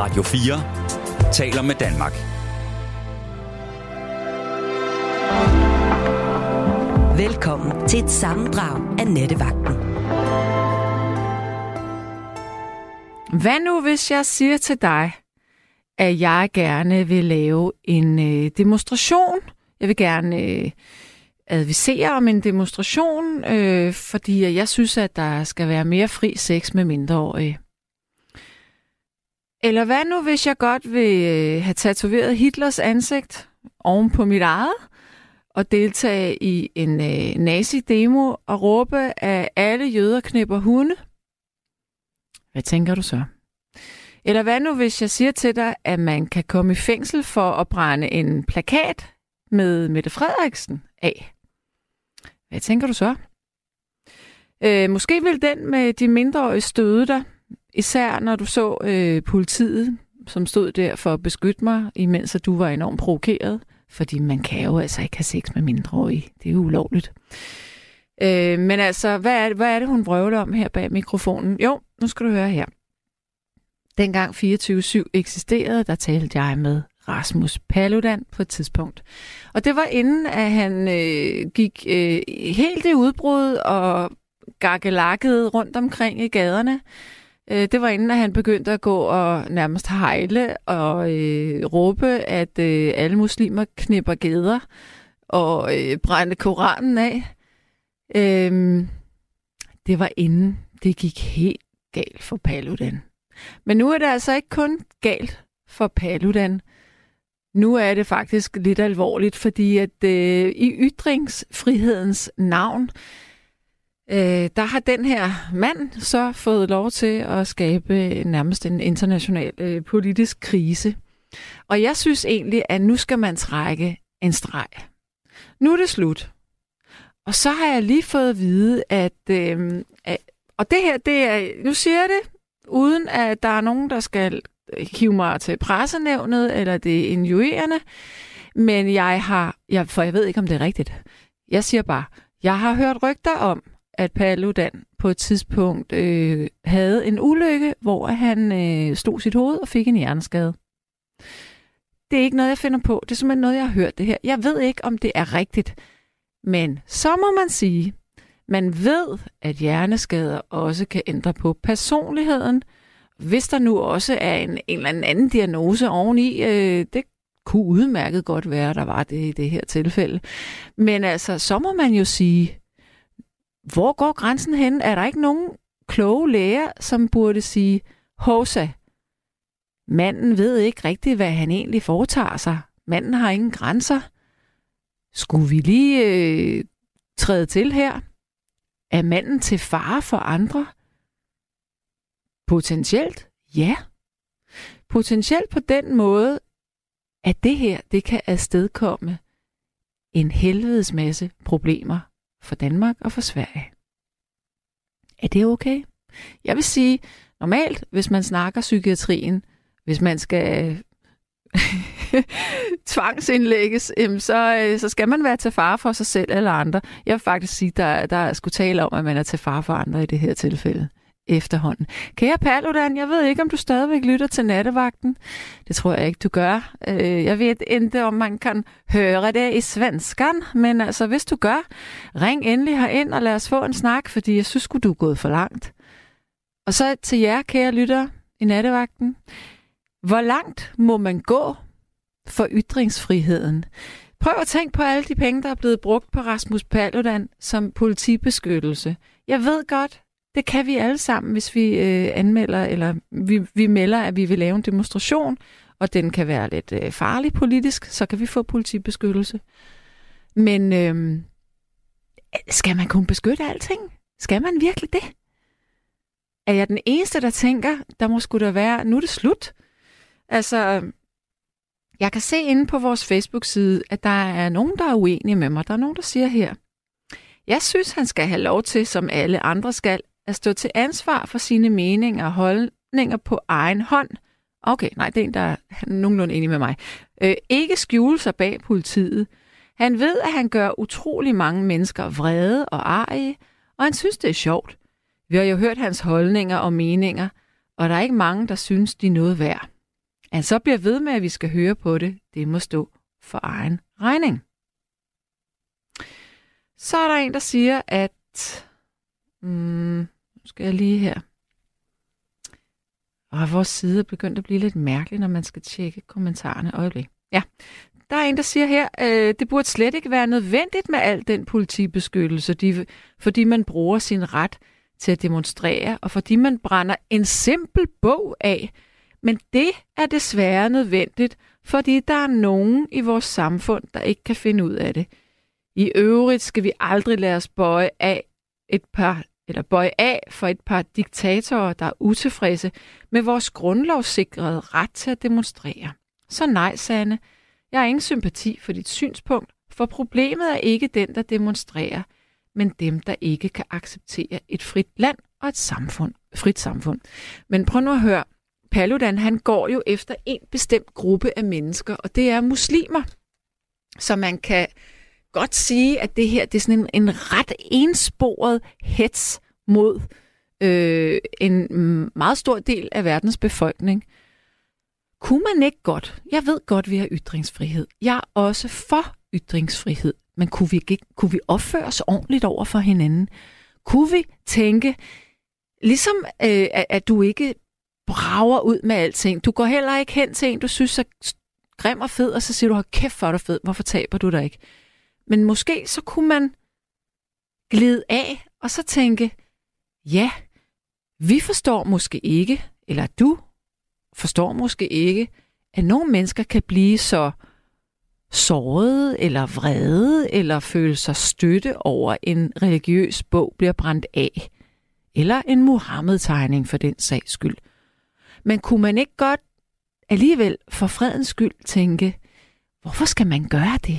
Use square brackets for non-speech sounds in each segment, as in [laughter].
Radio 4 taler med Danmark. Velkommen til et sammendrag af Nettevagten. Hvad nu, hvis jeg siger til dig, at jeg gerne vil lave en øh, demonstration? Jeg vil gerne øh, advisere om en demonstration, øh, fordi jeg synes, at der skal være mere fri sex med mindreårige. Eller hvad nu, hvis jeg godt vil øh, have tatoveret Hitlers ansigt oven på mit eget, og deltage i en øh, nazi-demo og råbe, at alle jøder knipper hunde? Hvad tænker du så? Eller hvad nu, hvis jeg siger til dig, at man kan komme i fængsel for at brænde en plakat med Mette Frederiksen af? Hvad tænker du så? Øh, måske vil den med de mindreårige støde dig, især når du så øh, politiet, som stod der for at beskytte mig, imens at du var enormt provokeret. Fordi man kan jo altså ikke have sex med mindreårige. Det er jo ulovligt. Øh, men altså, hvad er, det, hvad er det, hun vrøvler om her bag mikrofonen? Jo, nu skal du høre her. Dengang 24-7 eksisterede, der talte jeg med Rasmus Paludan på et tidspunkt. Og det var inden, at han øh, gik øh, helt i udbrud og gakkelakkede rundt omkring i gaderne. Øh, det var inden, at han begyndte at gå og nærmest hejle og øh, råbe, at øh, alle muslimer knipper geder og øh, brænde Koranen af. Øh, det var inden det gik helt galt for Paludan. Men nu er det altså ikke kun galt for Paludan. Nu er det faktisk lidt alvorligt, fordi at øh, i ytringsfrihedens navn, øh, Øh, der har den her mand så fået lov til at skabe nærmest en international øh, politisk krise. Og jeg synes egentlig, at nu skal man trække en streg. Nu er det slut. Og så har jeg lige fået at vide, at, øh, at og det her, det er, nu siger jeg det, uden at der er nogen, der skal hive mig til pressenævnet, eller det er injuerende. Men jeg har, jeg, for jeg ved ikke, om det er rigtigt. Jeg siger bare, jeg har hørt rygter om, at Paludan på et tidspunkt øh, havde en ulykke, hvor han øh, stod sit hoved og fik en hjerneskade. Det er ikke noget, jeg finder på. Det er simpelthen noget, jeg har hørt det her. Jeg ved ikke, om det er rigtigt. Men så må man sige, man ved, at hjerneskader også kan ændre på personligheden. Hvis der nu også er en, en eller anden diagnose oveni, øh, det kunne udmærket godt være, der var det i det her tilfælde. Men altså, så må man jo sige, hvor går grænsen hen? Er der ikke nogen kloge læger, som burde sige, Hosa, manden ved ikke rigtigt, hvad han egentlig foretager sig. Manden har ingen grænser. Skulle vi lige øh, træde til her? Er manden til fare for andre? Potentielt, ja. Potentielt på den måde, at det her, det kan afstedkomme en helvedes masse problemer for Danmark og for Sverige. Er det okay? Jeg vil sige, normalt, hvis man snakker psykiatrien, hvis man skal [laughs] tvangsindlægges, så, øh, så skal man være til fare for sig selv eller andre. Jeg vil faktisk sige, der, der skulle tale om, at man er til fare for andre i det her tilfælde efterhånden. Kære Paludan, jeg ved ikke, om du stadigvæk lytter til nattevagten. Det tror jeg ikke, du gør. Øh, jeg ved ikke, om man kan høre det i svenskan, men altså, hvis du gør, ring endelig herind og lad os få en snak, fordi jeg synes du er gået for langt. Og så til jer, kære lytter i nattevagten. Hvor langt må man gå for ytringsfriheden? Prøv at tænke på alle de penge, der er blevet brugt på Rasmus Paludan som politibeskyttelse. Jeg ved godt, det kan vi alle sammen, hvis vi øh, anmelder, eller vi, vi melder, at vi vil lave en demonstration, og den kan være lidt øh, farlig politisk, så kan vi få politibeskyttelse. Men øh, skal man kunne beskytte alting? Skal man virkelig det? Er jeg den eneste, der tænker, der må skulle der være, nu er det slut? Altså, jeg kan se inde på vores Facebook-side, at der er nogen, der er uenige med mig. Der er nogen, der siger her, jeg synes, han skal have lov til, som alle andre skal, at stå til ansvar for sine meninger og holdninger på egen hånd. Okay, nej, det er en, der er nogenlunde enig med mig. Øh, ikke skjule sig bag politiet. Han ved, at han gør utrolig mange mennesker vrede og arige, og han synes, det er sjovt. Vi har jo hørt hans holdninger og meninger, og der er ikke mange, der synes, de er noget værd. Han så bliver ved med, at vi skal høre på det, det må stå for egen regning. Så er der en, der siger, at... Mm, skal jeg lige her. Og vores side er begyndt at blive lidt mærkelig, når man skal tjekke kommentarerne. Øjeblik. Ja, der er en, der siger her, øh, det burde slet ikke være nødvendigt med al den politibeskyttelse, de, fordi man bruger sin ret til at demonstrere, og fordi man brænder en simpel bog af. Men det er desværre nødvendigt, fordi der er nogen i vores samfund, der ikke kan finde ud af det. I øvrigt skal vi aldrig lade os bøje af et par eller bøje af for et par diktatorer, der er utilfredse med vores grundlovssikrede ret til at demonstrere. Så nej, Sanne, jeg har ingen sympati for dit synspunkt, for problemet er ikke den, der demonstrerer, men dem, der ikke kan acceptere et frit land og et samfund, frit samfund. Men prøv nu at høre, Paludan han går jo efter en bestemt gruppe af mennesker, og det er muslimer. Så man kan godt sige, at det her det er sådan en, en ret ensporet hets mod øh, en meget stor del af verdens befolkning. Kunne man ikke godt, jeg ved godt, vi har ytringsfrihed. Jeg er også for ytringsfrihed, men kunne vi, ikke, kunne vi opføre os ordentligt over for hinanden? Kunne vi tænke, ligesom øh, at, at du ikke brager ud med alting. Du går heller ikke hen til en, du synes er grim og fed, og så siger du, kæft for dig fed, hvorfor taber du dig ikke? Men måske så kunne man glide af, og så tænke, ja, vi forstår måske ikke, eller du forstår måske ikke, at nogle mennesker kan blive så såret eller vrede eller føle sig støtte over en religiøs bog bliver brændt af. Eller en Muhammed-tegning for den sags skyld. Men kunne man ikke godt alligevel for fredens skyld tænke, hvorfor skal man gøre det?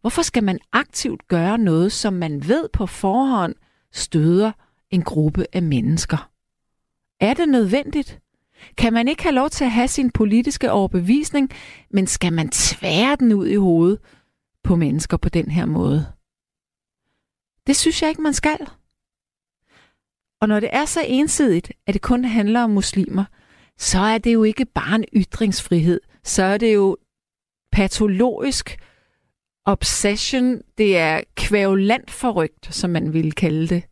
Hvorfor skal man aktivt gøre noget, som man ved på forhånd støder en gruppe af mennesker? Er det nødvendigt? Kan man ikke have lov til at have sin politiske overbevisning, men skal man tvære den ud i hovedet på mennesker på den her måde? Det synes jeg ikke, man skal. Og når det er så ensidigt, at det kun handler om muslimer, så er det jo ikke bare en ytringsfrihed. Så er det jo patologisk obsession. Det er kvævlant forrygt, som man ville kalde det.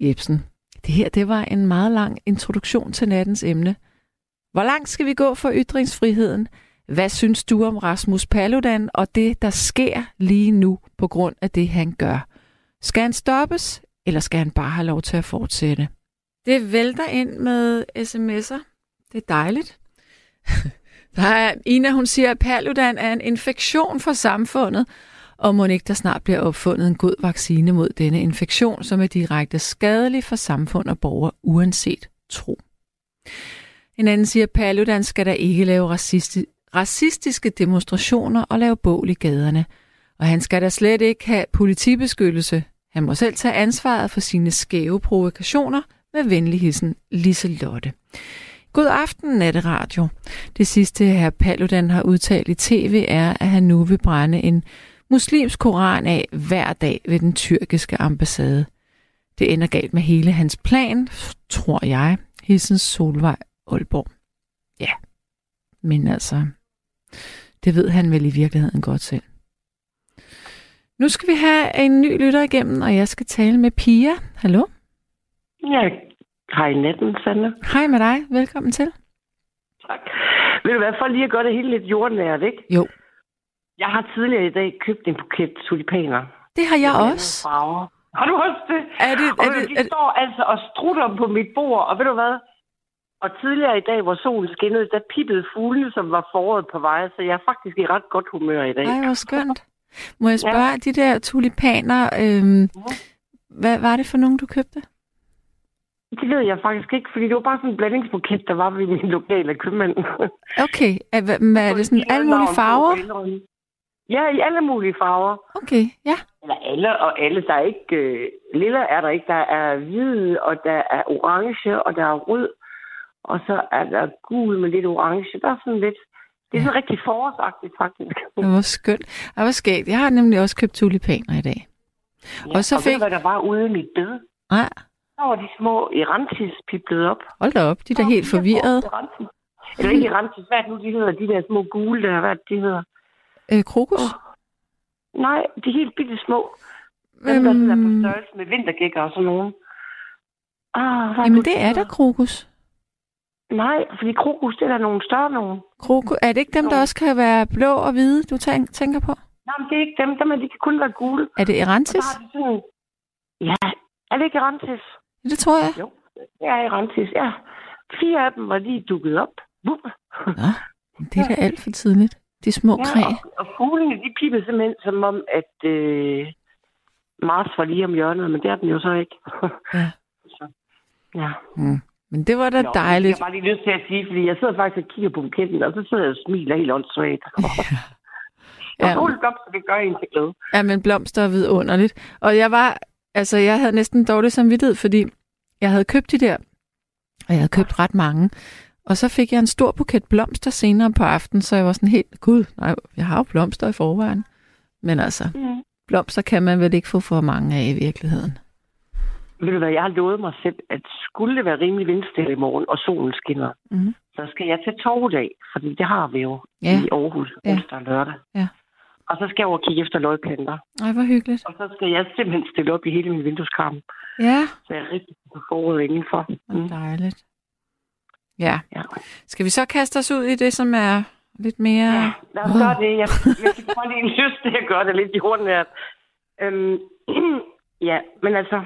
Jebsen, det her det var en meget lang introduktion til nattens emne. Hvor langt skal vi gå for ytringsfriheden? Hvad synes du om Rasmus Paludan og det, der sker lige nu på grund af det, han gør? Skal han stoppes, eller skal han bare have lov til at fortsætte? Det vælter ind med sms'er. Det er dejligt. [laughs] Der er Ina, hun siger, at Paludan er en infektion for samfundet, og må ikke der snart bliver opfundet en god vaccine mod denne infektion, som er direkte skadelig for samfund og borgere, uanset tro. En anden siger, at Paludan skal der ikke lave racisti- racistiske demonstrationer og lave bål i gaderne. Og han skal da slet ikke have politibeskyttelse. Han må selv tage ansvaret for sine skæve provokationer – med venlig Lise Lotte. God aften, Natteradio. Det sidste, her Paludan har udtalt i tv, er, at han nu vil brænde en muslims koran af hver dag ved den tyrkiske ambassade. Det ender galt med hele hans plan, tror jeg. Hilsen Solvej Aalborg. Ja, men altså, det ved han vel i virkeligheden godt selv. Nu skal vi have en ny lytter igennem, og jeg skal tale med Pia. Hallo? Ja, hej natten, Sandra. Hej med dig. Velkommen til. Tak. Vil du være for lige at gøre det hele lidt jordnært, ikke? Jo. Jeg har tidligere i dag købt en buket tulipaner. Det har jeg også. Farver. Har du også det? Er det, og er de det, er, står altså og strutter på mit bord, og ved du hvad? Og tidligere i dag, hvor solen skinnede, der pippede fugle, som var foråret på vej, så jeg er faktisk i ret godt humør i dag. ej, hvor skønt. Må jeg spørge, ja. de der tulipaner, øhm, hvad var det for nogen, du købte? Det ved jeg faktisk ikke, fordi det var bare sådan en blandingsbuket, der var ved min lokale købmand. Okay, er, er det sådan alle mulige farver? Ja, i alle mulige farver. Okay, ja. Eller alle og alle. Der er ikke... Øh, lilla er der ikke. Der er hvid, og der er orange, og der er rød. Og så er der gul med lidt orange. Der er sådan lidt... Det er sådan rigtig forårsagtigt, faktisk. Det var skønt. Det var skægt. Jeg har nemlig også købt tulipaner i dag. Ja, Og så og ved fik- du, hvad der var ude i mit bed? Nej, Der var de små erantis piplet op. hold da op. De er da helt forvirrede. Eller ikke Erantis, hvad er det nu, de hedder? De der små gule der, hvad det, de hedder? Øh, krokus? Åh, Nej, de er helt bitte små. Dem, der sådan er på størrelse med vintergækker og sådan nogen. Ah, hvad Jamen, det de er da hedder? krokus. Nej, fordi krokus, det er der nogle større nogen. Krokus. Er det ikke dem, der også kan være blå og hvide, du tænk, tænker på? Nej, men det er ikke dem. dem er, de kan kun være gule. Er det Erantis? de sådan... Ja, er det ikke Erantis? Det tror jeg. Jo, det er Erantis, ja. Fire af dem var lige dukket op. Bup. Nå, det er da alt for tidligt. De små kræ. Ja, og, og fuglene, de pippede simpelthen som om, at øh, Mars var lige om hjørnet, men det er den jo så ikke. [laughs] Ja. Så, ja. Mm. Men det var da Nå, dejligt. Jeg har bare lige lyst til at sige, fordi jeg sidder faktisk og kigger på buketten, og så sidder jeg og smiler helt åndssvagt. Ja. [laughs] Ja. Og blomster, det gør en til glæde. Ja, men blomster er vidunderligt. Og jeg var, altså jeg havde næsten dårlig samvittighed, fordi jeg havde købt de der, og jeg havde købt ret mange. Og så fik jeg en stor buket blomster senere på aftenen, så jeg var sådan helt, gud, nej, jeg har jo blomster i forvejen. Men altså, Mm. blomster kan man vel ikke få for mange af i virkeligheden. Ved du hvad, jeg har lovet mig selv, at skulle det være rimelig vindstille i morgen, og solen skinner, Mhm. så skal jeg til Torvdag, fordi det har vi jo Ja. i Aarhus Ja. onsdag og lørdag. Ja. Og så skal jeg over og kigge efter løgplanter. Ej, hvor hyggeligt. Og så skal jeg simpelthen stille op i hele min vindueskarm, Ja, så jeg er rigtig på foråret indenfor. Mm. dejligt. Ja. Ja. Skal vi så kaste os ud i det, som er lidt mere... Ja, lad os gøre det. Jeg, jeg fik bare lige en lyst til at gøre det lidt jordnært. Øhm, [clears throat] ja, men altså...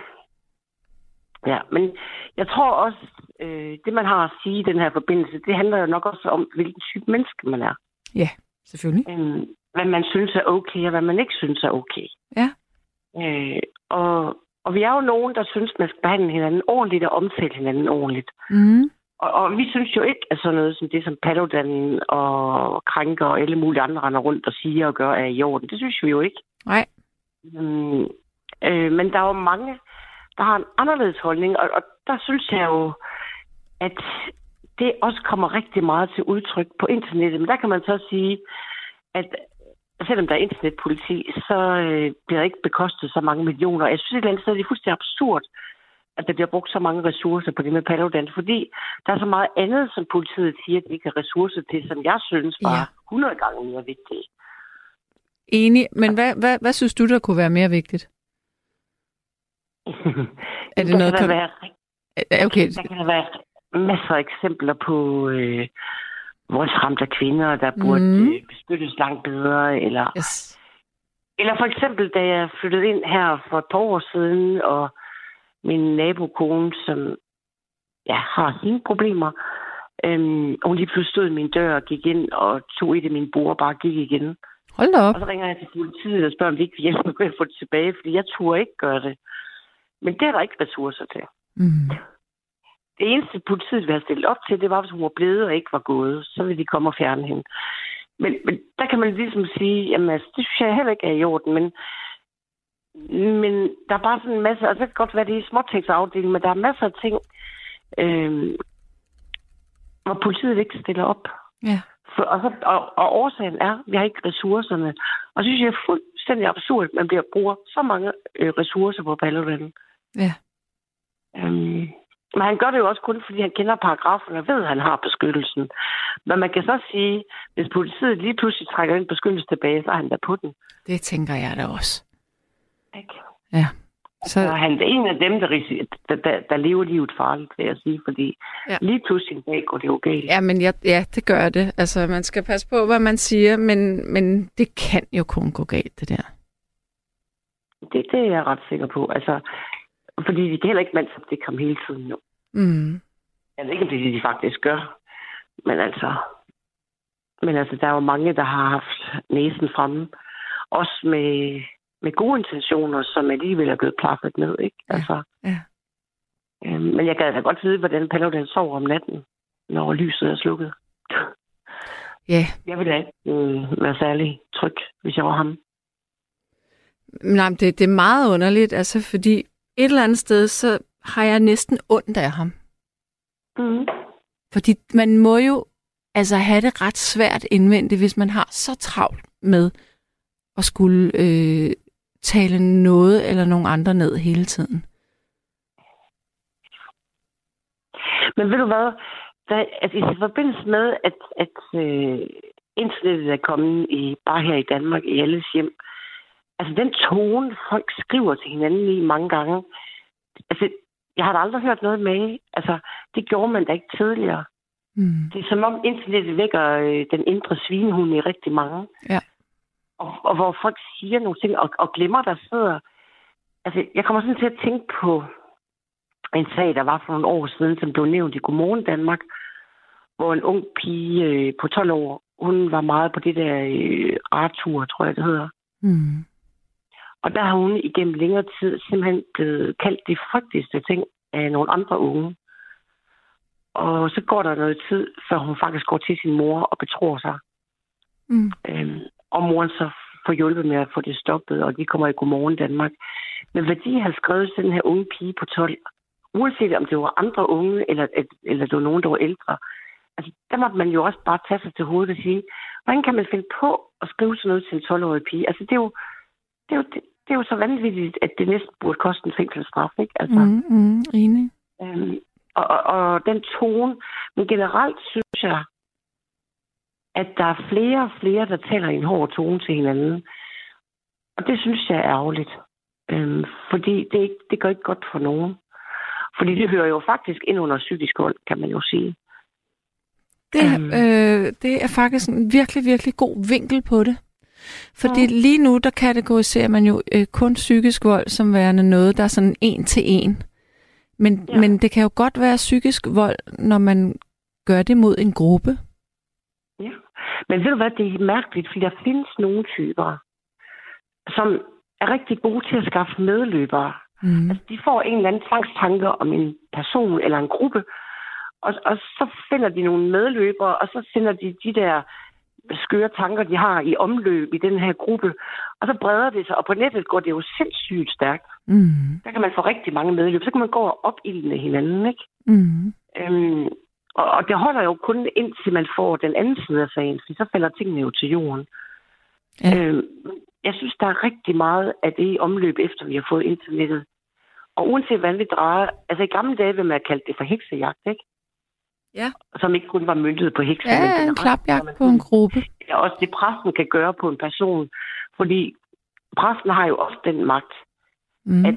Ja, men jeg tror også, øh, det man har at sige i den her forbindelse, det handler jo nok også om, hvilken type menneske man er. Ja, selvfølgelig. Øhm, hvad man synes er okay, og hvad man ikke synes er okay. Ja. Øh, og, og vi er jo nogen, der synes, man skal behandle hinanden ordentligt og omtale hinanden ordentligt. Mm. Og, og vi synes jo ikke, at sådan noget som det, som Paludan og Krænker og alle mulige andre render rundt og siger og gør, er i orden. Det synes vi jo ikke. Nej. Mm, øh, men der er jo mange, der har en anderledes holdning, og, og der synes jeg jo, at det også kommer rigtig meget til udtryk på internettet. Men der kan man så sige, at selvom der er internetpoliti, så øh, bliver der ikke bekostet så mange millioner. Jeg synes et eller andet sted, det er fuldstændig absurd, at der bliver brugt så mange ressourcer på det med Paludan, fordi der er så meget andet, som politiet siger, at de ikke har ressourcer til, som jeg synes var Ja. 100 gange mere vigtigt. Enig. Men hvad, hvad, hvad synes du, der kunne være mere vigtigt? [laughs] Er det der noget... kan der være Okay, Der kan der være masser af eksempler på øh, voldsramte kvinder, der burde mm. beskyttes langt bedre. Eller, yes. eller for eksempel, da jeg flyttede ind her for et par år siden, og min nabokone, som ja, har sine problemer, øhm, og hun lige pludselig stod i min dør og gik ind og tog et af mine bord og bare gik igen. Hold da op. Og så ringer jeg til politiet og spørger, om de ikke vil hjælpe mig med at få det tilbage, fordi jeg turde ikke gøre det. Men det er der ikke ressourcer til. Mm. Det eneste politiet ville have stillet op til, det var, hvis hun var blevet og ikke var gået. Så ville de komme og fjerne hende. Men, men der kan man ligesom sige, jamen altså, det synes jeg heller ikke er i orden, men, men der er bare sådan en masse, og så kan det godt være, det er i småtingsafdelingen, men der er masser af ting, øh, hvor politiet ikke stiller op. Ja. For, og, så, og, og årsagen er, at vi har ikke ressourcerne. Og så synes jeg er fuldstændig absurd, at man bliver, bruger så mange øh, ressourcer på Paludan. Ja. Øhm, men han gør det jo også kun, fordi han kender paragrafen og ved, at han har beskyttelsen. Men man kan så sige, hvis politiet lige pludselig trækker den beskyttelse tilbage, så er han da på den. Det tænker jeg da også. Ikke? Ja. Så Så, han er en af dem, der, der, der, der lever livet farligt, vil jeg sige. Fordi Ja. ja. lige pludselig en dag går det jo galt. ja, men jeg, ja, det gør det. Altså, man skal passe på, hvad man siger, men, men det kan jo kun gå galt, det der. Det, det er jeg ret sikker på. Altså, fordi de kan heller ikke mandsopdække ham hele tiden jo. Mm. Jeg ved ikke, om det er det, de faktisk gør. Men altså, men altså, der er jo mange, der har haft næsen fremme. Også med, med gode intentioner, som alligevel er blevet plaffet ned, ikke? Altså, ja. Øhm, men jeg gad da godt vide, hvordan Paludan sover om natten, når lyset er slukket. Ja, Jeg ville da ikke øh, være særlig tryg, hvis jeg var ham. Nej, men det, det er meget underligt, altså, fordi et eller andet sted, så har jeg næsten ondt af ham. Mm. Fordi man må jo altså have det ret svært indvendigt, hvis man har så travlt med at skulle øh, tale noget eller nogen andre ned hele tiden. Men ved du hvad? der, altså i forbindelse med, at, at øh, internettet er kommet i, bare her i Danmark, i alles hjem, altså den tone, folk skriver til hinanden i mange gange, altså jeg har da aldrig hørt noget med. Altså, det gjorde man da ikke tidligere. Mm. Det er som om internettet vækker øh, den indre svinehund i rigtig mange. Ja. Og, og hvor folk siger nogle ting og, og glemmer, der sidder... Altså, jeg kommer sådan til at tænke på en sag, der var for nogle år siden, som blev nævnt i Godmorgen Danmark, hvor en ung pige øh, på 12 år, hun var meget på det der øh, Arthur, tror jeg det hedder. Mm. Og der har hun igennem længere tid simpelthen blevet kaldt de frygteligste ting af nogle andre unge. Og så går der noget tid, før hun faktisk går til sin mor og betror sig. Mm. Øhm, og moren så får hjulpet med at få det stoppet, og de kommer i Godmorgen Danmark. Men hvad de har skrevet til den her unge pige på 12, uanset om det var andre unge, eller, eller det var nogen, der var ældre, altså, der må man jo også bare tage sig til hovedet og sige, hvordan kan man finde på at skrive sådan noget til en 12-årig pige? Altså, det er jo, det er jo, det, det er jo så vanvittigt, at det næsten burde koste en fængselsstraf, ikke? Altså, Mm, mm, enig. øhm, og, og, og den tone, men generelt synes jeg, at der er flere og flere, der taler i en hård tone til hinanden. Og det synes jeg er ærgerligt. Øhm, fordi det, ikke, det gør ikke godt for nogen. Fordi det hører jo faktisk ind under psykisk vold, kan man jo sige. Det, Øhm. øh, det er faktisk en virkelig, virkelig god vinkel på det. Fordi Ja. lige nu, der kategoriserer man jo øh, kun psykisk vold som værende noget, der er sådan en til en. Men, ja. Men det kan jo godt være psykisk vold, når man gør det mod en gruppe. Ja. Men ved du hvad, det er mærkeligt, fordi der findes nogle typer, som er rigtig gode til at skaffe medløbere. Mm. Altså, de får en eller anden tvangstanke om en person eller en gruppe, og, og så finder de nogle medløbere, og så sender de de der skøre tanker, de har i omløb i den her gruppe, og så breder det sig, og på nettet går det jo sindssygt stærkt. Mm. Der kan man få rigtig mange medløb, så kan man gå og opildne hinanden, ikke? Mm. Øhm, og, og det holder jo kun indtil man får den anden side af sagen, for så falder tingene jo til jorden. Ja. Øhm, jeg synes, der er rigtig meget af det i omløb, efter vi har fået internettet. Og uanset hvordan vi drejer, altså i gamle dage vil man have kaldt det for heksejagt, ikke? Ja. Som ikke kun var myndet på hekser. Ja, men en klapjagt på en gruppe. er også det, pressen kan gøre på en person. Fordi pressen har jo også den magt, Mm. at,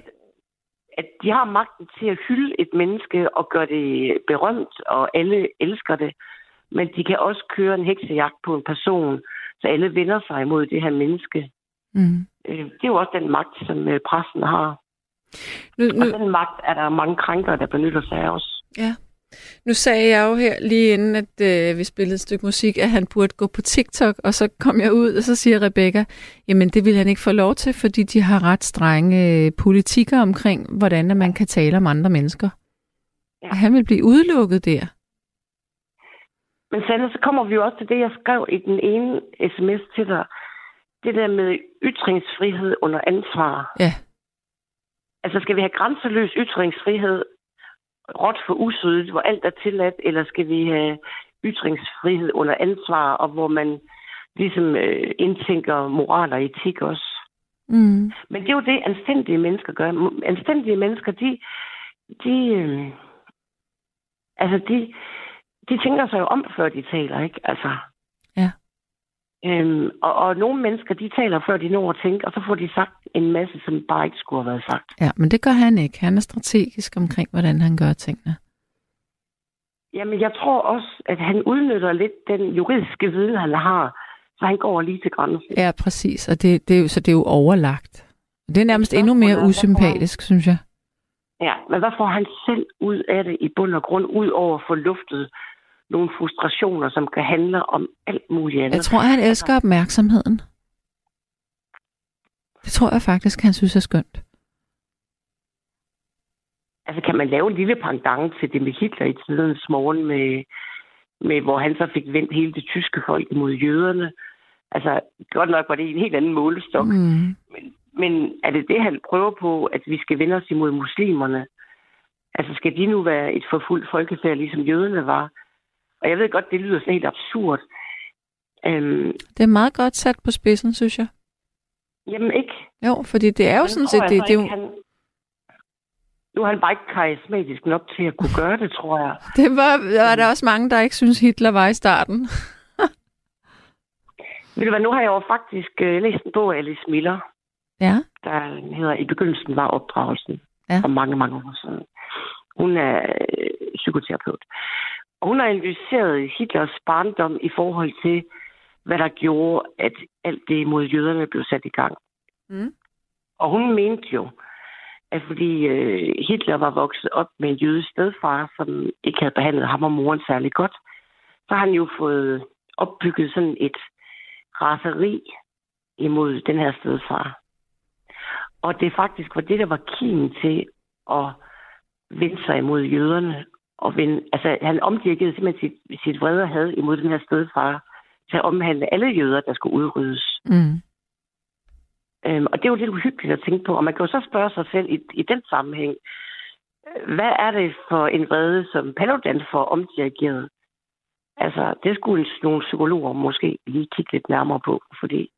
at de har magten til at hylde et menneske og gøre det berømt, og alle elsker det. Men de kan også køre en heksejagt på en person, så alle vender sig imod det her menneske. Mm. Øh, Det er jo også den magt, som øh, pressen har. Nu, nu, Og den magt er der mange krænkere, der benytter sig af også. Ja. Nu sagde jeg jo her lige inden, at øh, vi spillede et stykke musik, at han burde gå på TikTok, og så kom jeg ud, og så siger Rebecca, jamen det vil han ikke få lov til, fordi de har ret strenge øh, politikker omkring, hvordan man kan tale om andre mennesker. Ja. Og han vil blive udelukket der. Men Sande, så kommer vi jo også til det, jeg skrev i den ene sms til dig. Det der med ytringsfrihed under ansvar. Ja. Altså, skal vi have grænseløs ytringsfrihed, råt for usødet, hvor alt er tilladt, eller skal vi have ytringsfrihed under ansvar, og hvor man ligesom øh, indtænker moral og etik også? Mm. Men det er jo det, anstændige mennesker gør. Anstændige mennesker, de, de, øh, altså de, de tænker sig jo om, før de taler, ikke? Altså. Øhm, og, og nogle mennesker, de taler, før de når at tænke, og så får de sagt en masse, som bare ikke skulle have været sagt. Ja, men det gør han ikke. Han er strategisk omkring, hvordan han gør tingene. Jamen, jeg tror også, at han udnytter lidt den juridiske viden, han har, så han går lige til grænsen. Ja, præcis. Og det, det er jo, så det er jo overlagt. Det er nærmest endnu mere får han- usympatisk, synes jeg. Ja, men hvad får han selv ud af det i bund og grund, ud over at få luftet nogle frustrationer, som kan handle om alt muligt andet? Jeg tror, han elsker opmærksomheden. Det tror jeg faktisk, han synes er skønt. Altså, kan man lave en lille pendant til det med Hitler i tidens morgen, med, med, hvor han så fik vendt hele det tyske folk imod jøderne? Altså, godt nok var det en helt anden målestok. Mm. Men, men er det det, han prøver på, at vi skal vende os imod muslimerne? Altså, skal de nu være et forfulgt folkefærd, ligesom jøderne var? Og jeg ved godt, det lyder sådan helt absurd. Øhm, Det er meget godt sat på spidsen, synes jeg. jamen ikke. Jo, fordi det er jo sådan set, det, det er jo, ikke, han, nu er han bare ikke karismatisk nok til at kunne gøre det, tror jeg. [laughs] Det var, var der også mange, der ikke synes Hitler var i starten. [laughs] Ved du hvad, nu har jeg jo faktisk uh, læst en bog af Alice Miller, Ja. der hedder I begyndelsen var opdragelsen, Ja. for mange, mange år siden. Hun er øh, psykoterapeut. Og hun har analyseret Hitlers barndom i forhold til, hvad der gjorde, at alt det mod jøderne blev sat i gang. Mm. Og hun mente jo, at fordi øh, Hitler var vokset op med en jødisk stedfar, som ikke havde behandlet ham og moren særlig godt, så har han jo fået opbygget sådan et raseri imod den her stedfar. Og det faktisk var det, der var kimen til at vende sig imod jøderne. Og vende, altså, han omdirigerede simpelthen sit, sit vrede had imod den her stedfar til at omhandle alle jøder, der skulle udryddes. Mm. Øhm, og det er jo lidt uhyggeligt at tænke på. Og man kan jo så spørge sig selv i, i den sammenhæng, hvad er det for en vrede, som Paludan får omdirigeret? Altså, det skulle nogle psykologer måske lige kigge lidt nærmere på, fordi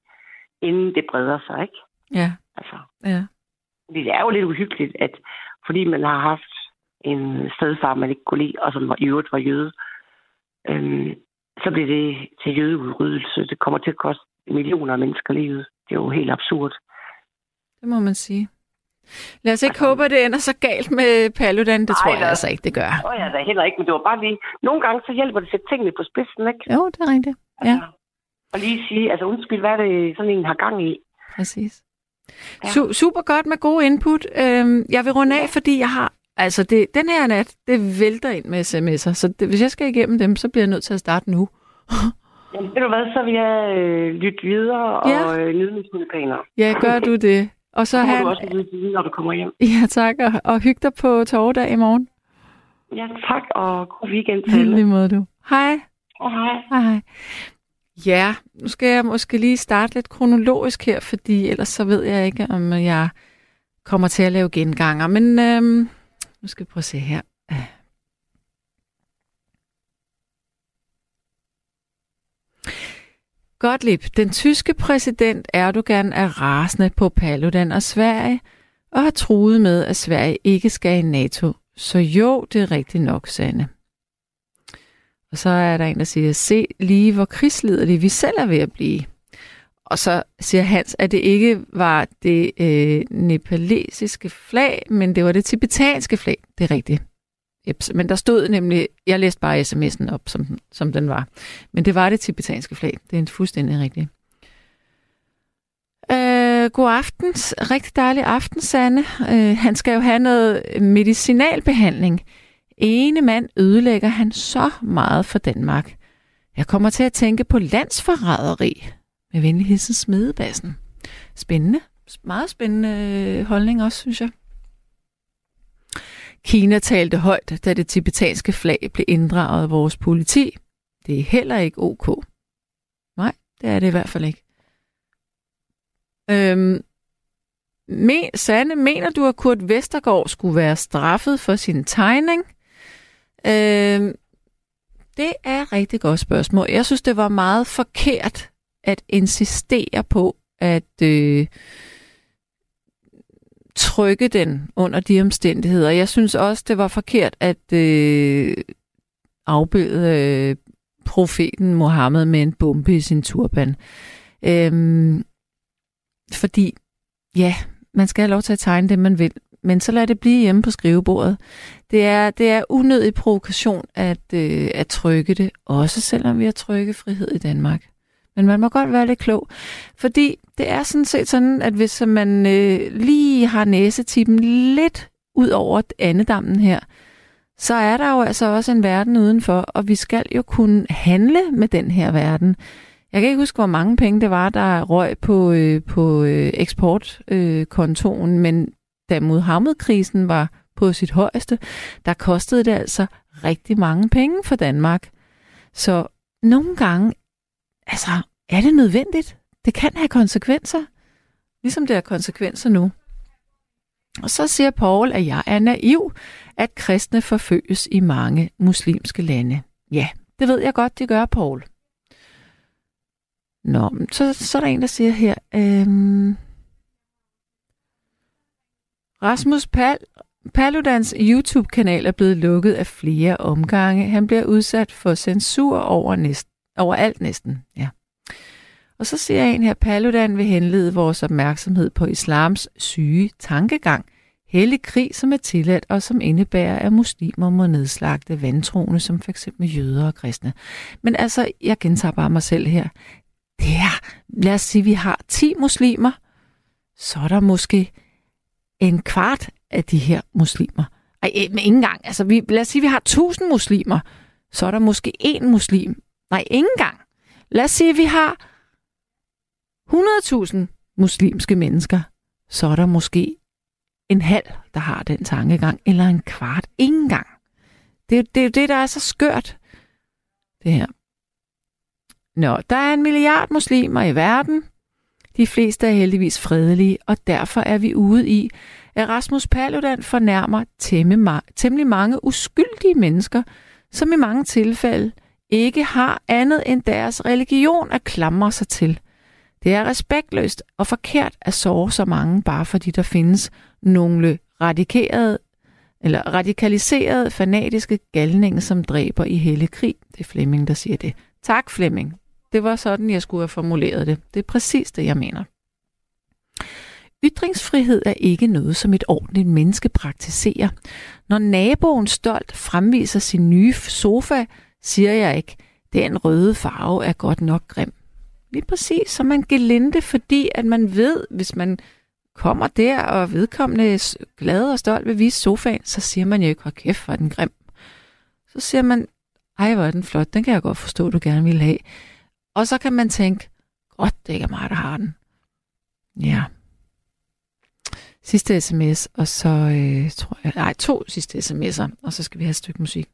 inden det breder sig, ikke? Ja, Altså, ja. det er jo lidt uhyggeligt, at fordi man har haft en stedfar, man ikke kunne lide, og som var, i øvrigt var jøde, øhm, så bliver det til jødeudryddelse. Det kommer til at koste millioner af mennesker livet. Det er jo helt absurd. Det må man sige. Lad os ikke håbe, at det ender så galt med Paludan. Det tror Ej, jeg da. altså ikke, det gør. Åh ja, da heller ikke, men det var bare lige... Nogle gange så hjælper det at sætte tingene på spidsen, ikke? Jo, det er rigtigt. Ja, Altså, Og lige sige, altså undskyld, hvad er det sådan en har gang i? præcis. Ja. Su- super godt med gode input. Øhm, jeg vil runde af, fordi jeg har... Altså, det, den her nat, det vælter ind med sms'er, så det, hvis jeg skal igennem dem, så bliver jeg nødt til at starte nu. [laughs] Jamen, ved du hvad, så vil jeg øh, lytte videre og Ja. øh, nyde mine tulipaner. Ja, gør du det. Og så Så have... du også lytte videre, når du kommer hjem. [laughs] Ja, tak. Og, og hygge dig på torvdag i morgen. Ja, tak, og god weekend til alle. [laughs] lige måde, du. Hej. Og hej. Hej, hej. Ja, nu skal jeg måske lige starte lidt kronologisk her, fordi ellers så ved jeg ikke, om jeg kommer til at lave genganger. Men øhm, nu skal vi prøve at se her. Gottlieb, den tyske præsident Erdogan er rasende på Paludan og Sverige, og har truet med, at Sverige ikke skal i NATO. Så jo, det er rigtigt nok, Sande. Og så er der en, der siger, se lige hvor krigsliderlige vi selv er ved at blive. Og så siger Hans, at det ikke var det øh, nepalesiske flag, men det var det tibetanske flag. Det er rigtigt. Yep. Men der stod nemlig, jeg læste bare sms'en op, som, som den var. Men det var det tibetanske flag. Det er en fuldstændig rigtigt. Øh, god aften. Rigtig dejlig aften, Sanne. Øh, han skal jo have noget medicinalbehandling. Ene mand ødelægger han så meget for Danmark. Jeg kommer til at tænke på landsforræderi. Med venlig hilsen Smedebassen. Spændende. Meget spændende øh, holdning også, synes jeg. Kina talte højt, da det tibetanske flag blev inddraget af vores politi. Det er heller ikke ok. Nej, det er det i hvert fald ikke. Øhm, men, Sanne, mener du, at Kurt Vestergaard skulle være straffet for sin tegning? Øhm, det er et rigtig godt spørgsmål. Jeg synes, det var meget forkert at insistere på at øh, trykke den under de omstændigheder. Jeg synes også, det var forkert at øh, afbilde øh, profeten Mohammed med en bombe i sin turban. Øhm, fordi, ja, man skal have lov til at tegne det, man vil, men så lad det blive hjemme på skrivebordet. Det er, det er unødig provokation at, øh, at trykke det, også selvom vi har trykkefrihed i Danmark. Men man må godt være lidt klog, fordi det er sådan set sådan, at hvis man øh, lige har næsetippen lidt ud over andedammen her, så er der jo altså også en verden udenfor, og vi skal jo kunne handle med den her verden. Jeg kan ikke huske, hvor mange penge det var, der røg på, øh, på øh, eksportkontoen, øh, men da Muhammed-krisen var på sit højeste, der kostede det altså rigtig mange penge for Danmark. Så nogle gange, altså, er det nødvendigt? Det kan have konsekvenser, ligesom det har konsekvenser nu. Og så siger Paul, at jeg er naiv, at kristne forfølges i mange muslimske lande. Ja, det ved jeg godt, de gør, Paul. Nå, så, så er der en, der siger her, øhm, Rasmus Pal, Paludans YouTube-kanal er blevet lukket af flere omgange. Han bliver udsat for censur over næsten, overalt næsten. Ja. Og så siger en her, Paludan vil henlede vores opmærksomhed på islams syge tankegang. Hellig krig, som er tilladt og som indebærer, at muslimer må nedslagte vandtroende, som f.eks. jøder og kristne. Men altså, jeg gentager bare mig selv her. Det er, lad os sige, vi har 10 muslimer, så er der måske en kvart af de her muslimer. Ej, men ikke engang. Altså, vi, lad os sige, vi har 1000 muslimer, så er der måske en muslim. Nej, ikke engang. Lad os sige, at vi har 100.000 muslimske mennesker, så er der måske en halv, der har den tankegang, eller en kvart. Ingen gang. Det, det er jo det, der er så skørt, det her. Nå, der er en milliard muslimer i verden. De fleste er heldigvis fredelige, og derfor er vi ude i, at Rasmus Paludan fornærmer temmelig mange uskyldige mennesker, som i mange tilfælde ikke har andet end deres religion at klamre sig til. Det er respektløst og forkert at sove så mange, bare fordi der findes nogle radikerede eller radikaliserede fanatiske galninge, som dræber i hele krig. Det er Flemming, der siger det. Tak Flemming. Det var sådan, jeg skulle have formuleret det. Det er præcis det, jeg mener. Ytringsfrihed er ikke noget, som et ordentligt menneske praktiserer. Når naboen stolt fremviser sin nye sofa, siger jeg ikke, den røde farve er godt nok grim. Lige præcis, så man gelinde, fordi at man ved, hvis man kommer der, og vedkommende er glad og stolt ved vise sofaen, så siger man jo ikke, hvor kæft, hvor er den grim. Så siger man, ej, hvor er den flot, den kan jeg godt forstå, du gerne vil have. Og så kan man tænke, godt, det er ikke mig, der har den. Ja. Sidste sms, og så øh, tror jeg, nej, to sidste sms'er, og så skal vi have et stykke musik.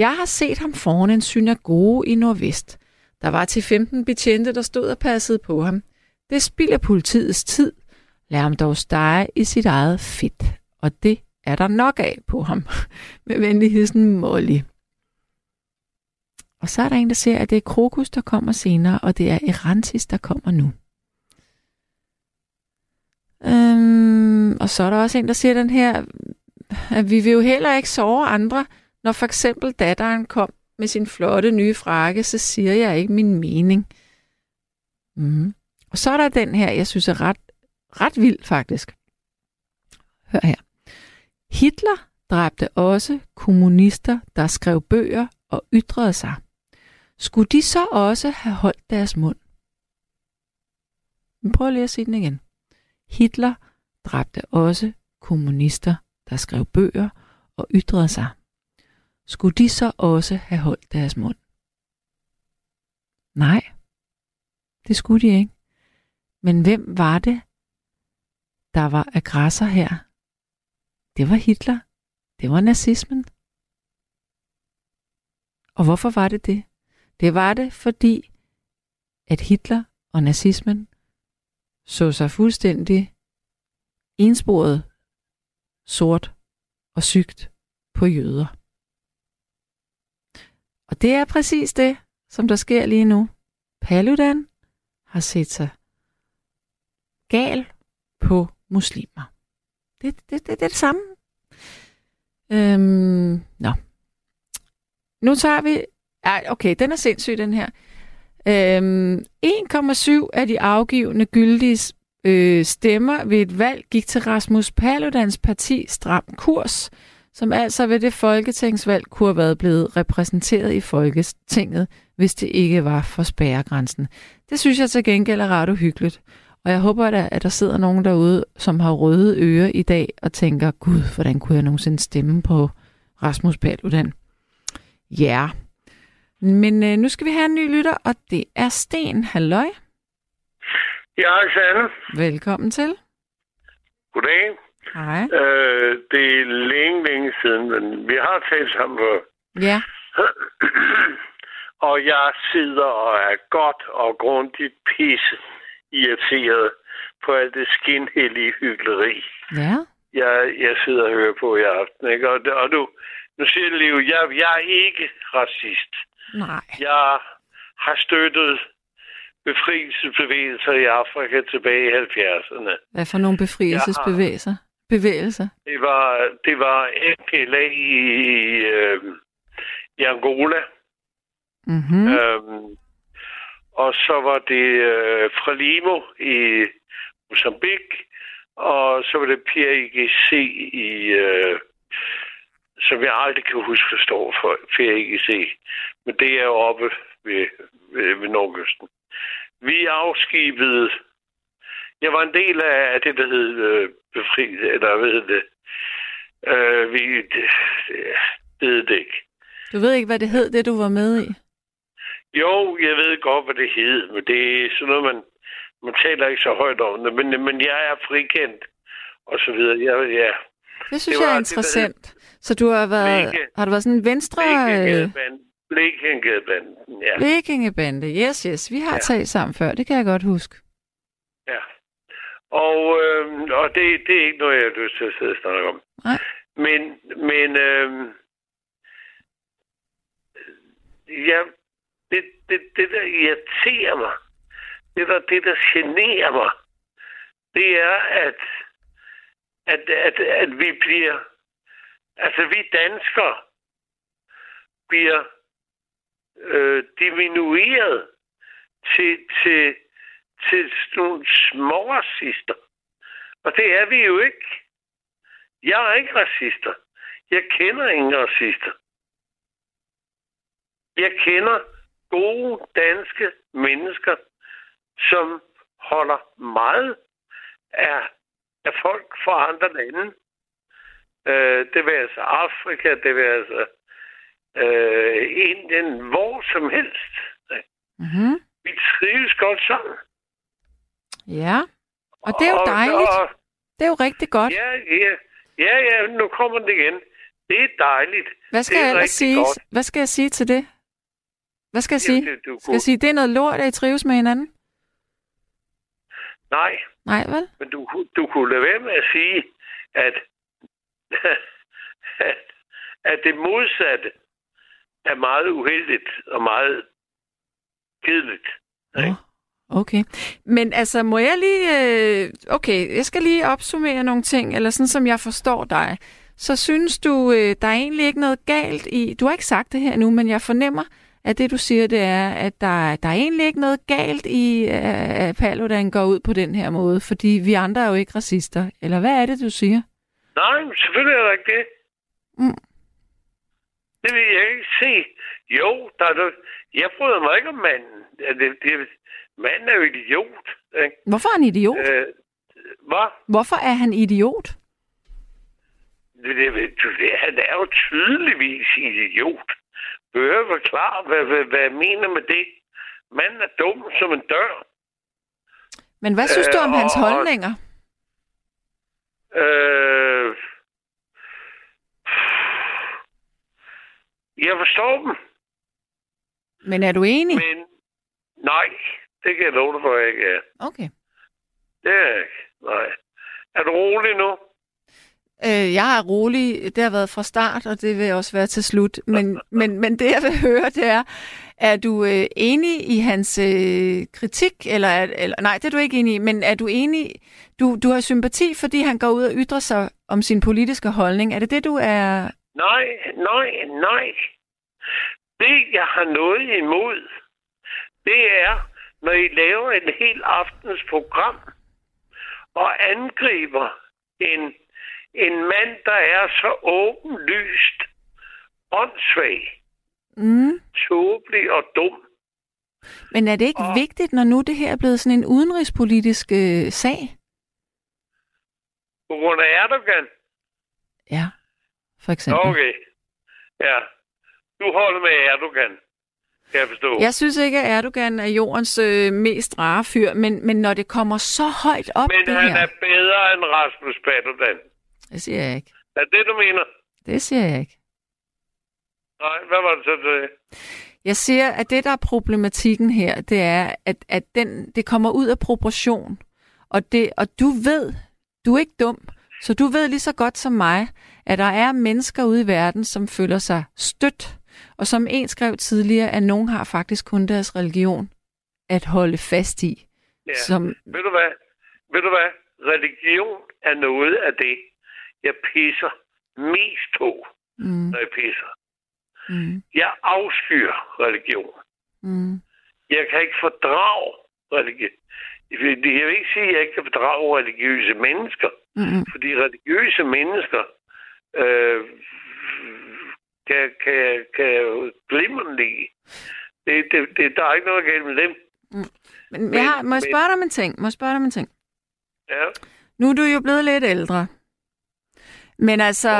Jeg har set ham foran en synagoge i Nordvest. Der var til 15 betjente, der stod og passede på ham. Det spilder politiets tid. Lad ham dog stege i sit eget fedt. Og det er der nok af på ham. [laughs] Med venlig hilsen Molly. Og så er der en, der siger, at det er Krokus, der kommer senere, og det er Erantis, der kommer nu. Øhm, og så er der også en, der siger den her, at vi vil jo heller ikke sove andre, når for eksempel datteren kom med sin flotte nye frakke, så siger jeg ikke min mening. Mm. Og så er der den her, jeg synes er ret, ret vild faktisk. Hør her. Hitler dræbte også kommunister, der skrev bøger og ytrede sig. Skulle de så også have holdt deres mund? Men prøv lige at sige den igen. Hitler dræbte også kommunister, der skrev bøger og ytrede sig. Skulle de så også have holdt deres mund? Nej, det skulle de ikke. Men hvem var det, der var aggressor her? Det var Hitler. Det var nazismen. Og hvorfor var det det? Det var det, fordi at Hitler og nazismen så sig fuldstændig ensporet, sort og sygt på jøder. Og det er præcis det, som der sker lige nu. Paludan har set sig gal på muslimer. Det, det, det, det er det samme. Øhm, nå. Nu tager vi... Ej, okay, den er sindssyg, den her. Øhm, 1,7 af de afgivende gyldige øh, stemmer ved et valg gik til Rasmus Paludans parti Stram Kurs, som altså ved det folketingsvalg kunne have været blevet repræsenteret i Folketinget, hvis det ikke var for spærregrænsen. Det synes jeg til gengæld er ret uhyggeligt. Og jeg håber da, at der sidder nogen derude, som har røde ører i dag og tænker, gud, hvordan kunne jeg nogensinde stemme på Rasmus Paludan? Ja. Yeah. Men øh, nu skal vi have en ny lytter, og det er Sten. Halløj. Ja, Sanne. Velkommen til. Goddag. Hej. Øh, det er længe, længe siden, men vi har talt sammen før. Ja. [clears throat] og jeg sidder og er godt og grundigt pisse irriteret på alt det skinhellige hyggeleri. Ja. Jeg, jeg sidder og hører på i aften. Ikke? Og, og du, nu siger Leo, jeg, jeg er ikke racist. Nej. Jeg har støttet befrielsesbevægelser i Afrika tilbage i 70'erne. Hvad for nogle befrielsesbevægelser? Bevægelser? Det var, det var MPLA i, øh, i Angola. Mm-hmm. Øhm, og så var det øh, Frelimo i Mozambique, og så var det PAIGC i, øh, som jeg aldrig kan huske, hvad står for, PAIGC. Men det er jo oppe ved, ved, ved Nordkysten. Vi afskibede, jeg var en del af det, der hed øh, befri, eller hvad hed det, øh, vi, det, det hed det ikke. Du ved ikke, hvad det hed, det du var med i? Jo, jeg ved godt, hvad det hed, men det er sådan noget, man, man taler ikke så højt om det. Men, men jeg er frikendt, og så videre. Jeg, ja. Det synes Det jeg er det, interessant. Så du har været, Blikke- har du været sådan en venstre... Blekingegadebanden, ja. Blekingebande. Yes, yes. Vi har Ja. talt sammen før, det kan jeg godt huske. ja. Og, øh, og det, det er ikke noget, jeg har lyst til at sidde og snakke om. Nej. Men, men øh, ja, det, det, det, der irriterer mig, det der, det, der generer mig, det er, at, at, at, at vi bliver, altså vi danskere bliver øh, diminueret til, til, til nogle små racister. Og det er vi jo ikke. Jeg er ikke racister. Jeg kender ingen racister. Jeg kender gode danske mennesker, som holder meget af, af folk fra andre lande. Øh, det vil altså Afrika, det vil altså øh, Indien, hvor som helst. Mm-hmm. Vi trives godt sammen. Ja, og det er jo Og- dejligt. Og, Det er jo rigtig godt. ja, ja, ja, ja, nu kommer det igen. Det er dejligt. Hvad skal det er jeg sige? godt. Hvad skal jeg sige til det? Hvad skal jeg sige? Jamen, det- du Skal jeg sige, det er noget lort, at I trives med hinanden? Nej, Nej, vel? men du, du kunne lade være med at sige, at, [laughs] at, at det modsatte er meget uheldigt og meget kedeligt. Nå, Okay. Men altså, må jeg lige... Øh, okay, jeg skal lige opsummere nogle ting, eller sådan som jeg forstår dig. Så synes du, øh, der er egentlig ikke noget galt i... Du har ikke sagt det her nu, men jeg fornemmer, at det du siger, det er, at der, der er egentlig ikke noget galt i, øh, at Paludan går ud på den her måde, fordi vi andre er jo ikke racister. Eller hvad er det, du siger? Nej, selvfølgelig er der ikke det. Mm. Det vil jeg ikke se. Jo, der er noget. Jeg bryder mig ikke om manden. Det, det, manden er jo idiot. Ikke? Hvorfor er han idiot? Øh, hvad? Hvorfor er han idiot? Det, det, du, det, han er jo tydeligvis idiot. Jeg forklare, hvad, hvad, hvad jeg mener med det? Manden er dum som en dør. Men hvad synes Øh, du om hans og- holdninger? Øh, jeg forstår dem, Men er du enig? men nej, det kan jeg love dig for, at jeg ikke er. Okay. Det er jeg ikke. Nej. Er du rolig nu? Øh, jeg er rolig. Det har været fra start, og det vil også være til slut. Men, [laughs] men, men det, jeg vil høre, det er, er du øh, enig i hans øh, kritik? Eller, er- eller, nej, det er du ikke enig i, men er du enig... Du, du har sympati, fordi han går ud og ytrer sig om sin politiske holdning. Er det det, du er... Nej, nej, nej. Det, jeg har noget imod, det er, når I laver en hel aftens program og angriber en, en mand, der er så åbenlyst åndssvag, Mm. tåbelig og dum. Men er det ikke Og- vigtigt, når nu det her er blevet sådan en udenrigspolitisk øh, sag? På grund af Erdogan? Ja, for eksempel. Okay. Ja. Du holder med Erdogan, kan jeg forstå. Jeg synes ikke, at Erdogan er jordens øh, mest rare fyr, men, men når det kommer så højt op, Men det han her... er bedre end Rasmus Paludan. Det siger jeg ikke. Er det, du mener? Det siger jeg ikke. Nej, hvad var det så, du? Jeg siger, at det, der er problematikken her, det er, at, at den, det kommer ud af proportion. Og, det, og du ved, du er ikke dum, så du ved lige så godt som mig, at der er mennesker ude i verden, som føler sig stødt. Og som en skrev tidligere, at nogen har faktisk kun deres religion at holde fast i. Ja. Som, Ved du hvad? Ved du hvad? Religion er noget af det, jeg pisser mest på, Mm. når jeg pisser. Mm. Jeg afskyr religion. Mm. Jeg kan ikke fordrage religion. Jeg vil ikke sige, at jeg ikke kan fordrage religiøse mennesker. Mm. Fordi religiøse mennesker øh, kan, kan, kan glimrende lide. Det, det, det, der er ikke noget galt med dem. Men, jeg Men- har, må jeg men- spørge dig om en ting? Må jeg spørge dig om en ting? Ja. Nu er du jo blevet lidt ældre. Men altså,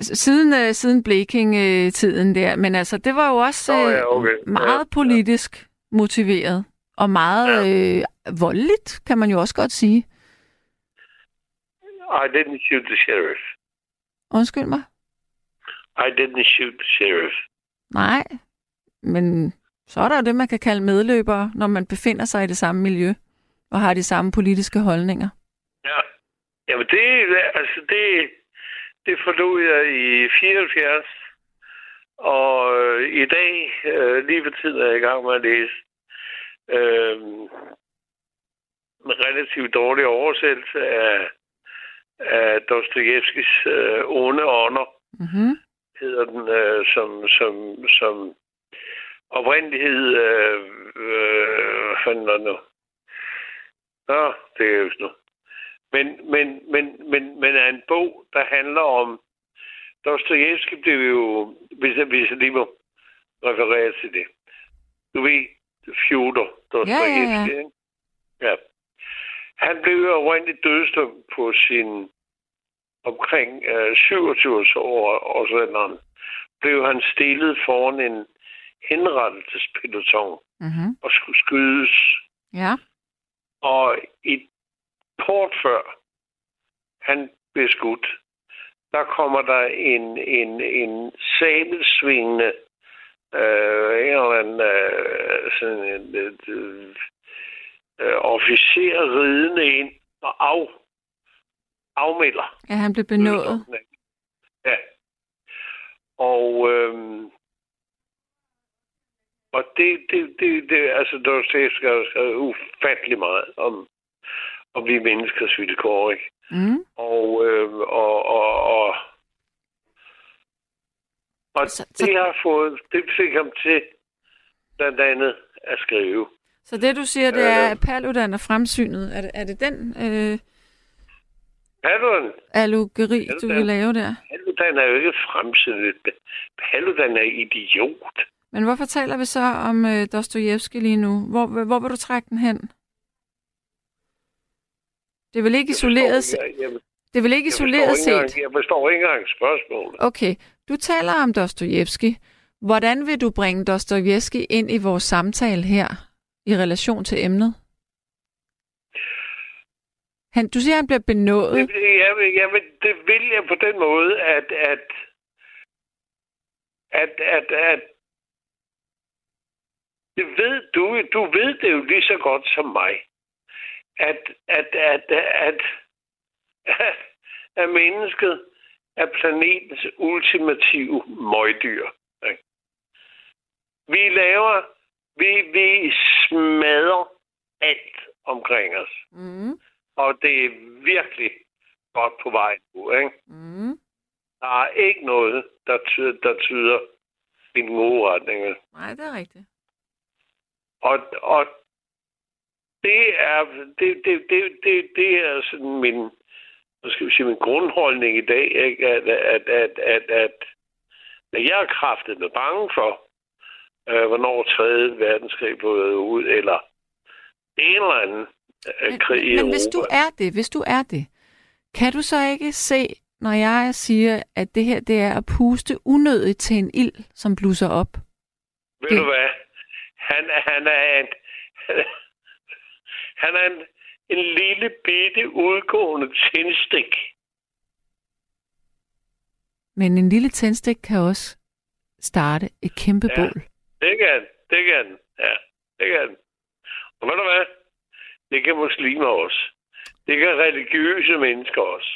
siden, øh, siden Bleking-tiden der, men altså, det var jo også øh, ja, okay. meget Ja, politisk motiveret. Og meget øh, voldeligt, kan man jo også godt sige. I didn't shoot the sheriff. Undskyld mig. I didn't shoot the sheriff. Nej, men så er der jo det, man kan kalde medløbere, når man befinder sig i det samme miljø og har de samme politiske holdninger. Ja. Jamen det, altså det, det forlod jeg i 74. Og øh, i dag, øh, lige for tiden, er jeg i gang med at læse øh, en relativt dårlig oversættelse af, af Dostojevskis øh, onde ånder, Mm-hmm. Hedder den, øh, som, som, som oprindelighed, øh, øh, hvad fanden var det nu? Nå, det er jo noget. Men, men, men, men, men er en bog, der handler om... Dostojevski blev jo, hvis jeg, hvis jeg lige må referere til det. Du ved, Fjodor Dostojevski, Ja, ja, ja. Ja. Han blev jo oprindeligt dødsdømt på sin omkring øh, 27 år, og sådan blev han stillet foran en henrettelsespeloton Mm-hmm. og skulle skydes. Ja. Og i kort før han blev skudt, der kommer der en, en, en sabelsvingende øh, en eller anden øh, sådan en, øh, øh, officer ridende ind og af, afmelder. Ja, han blev benådet. Ja. Og, øhm, og det, det, det, det altså, der skal skrevet ufattelig meget om, om vi menneskers vilkår, ikke? Mm. Og, øh, og, og, og, og Så- det så- har fået, det fik ham til blandt andet at skrive. Så det, du siger, det er, Øh. at Paludan er fremsynet. Er det, er det den øh, Paludan, allugeri, du Paludan. vil lave der? Paludan er jo ikke fremsyndet. Paludan er idiot. Men hvorfor taler vi så om øh, Dostojevski lige nu? Hvor, hvor vil du trække den hen? Det er vel ikke isoleret, Jeg, jeg, det er vel ikke jeg, isoleret ikke set? engang, jeg forstår ikke engang spørgsmålet. Okay, du taler om Dostojevski. Hvordan vil du bringe Dostojevski ind i vores samtale her i relation til emnet? Han, du siger, han bliver benådet. Det, jeg vil, det vil jeg på den måde, at, at, at, at, at det ved du, du ved det jo lige så godt som mig, at, at, at, at, at, at mennesket er planetens ultimative møgdyr. ikke? Vi laver, vi, vi smadrer alt omkring os. Mm, Og det er virkelig godt på vej nu, ikke? mm. Der er ikke noget, der tyder, der tyder i den gode retning. Nej, det er rigtigt. Og, og det er, det, det, det, det, det er sådan min, skal vi sige, min grundholdning i dag, ikke? At, at, at, at, at, at jeg er kraftet med bange for, øh, hvornår 3. verdenskrig blev ud, eller en eller anden øh, Men, krig i men hvis du er det, hvis du er det, kan du så ikke se, når jeg siger, at det her det er at puste unødigt til en ild, som blusser op? Ved Det- du hvad? Han, han er en, han er en, en lille bitte udgående tændstik. Men en lille tændstik kan også starte et kæmpe Ja. bål. Det kan. Det kan. Ja, det kan. Og ved du hvad? Det kan muslimer også. Det kan religiøse mennesker også.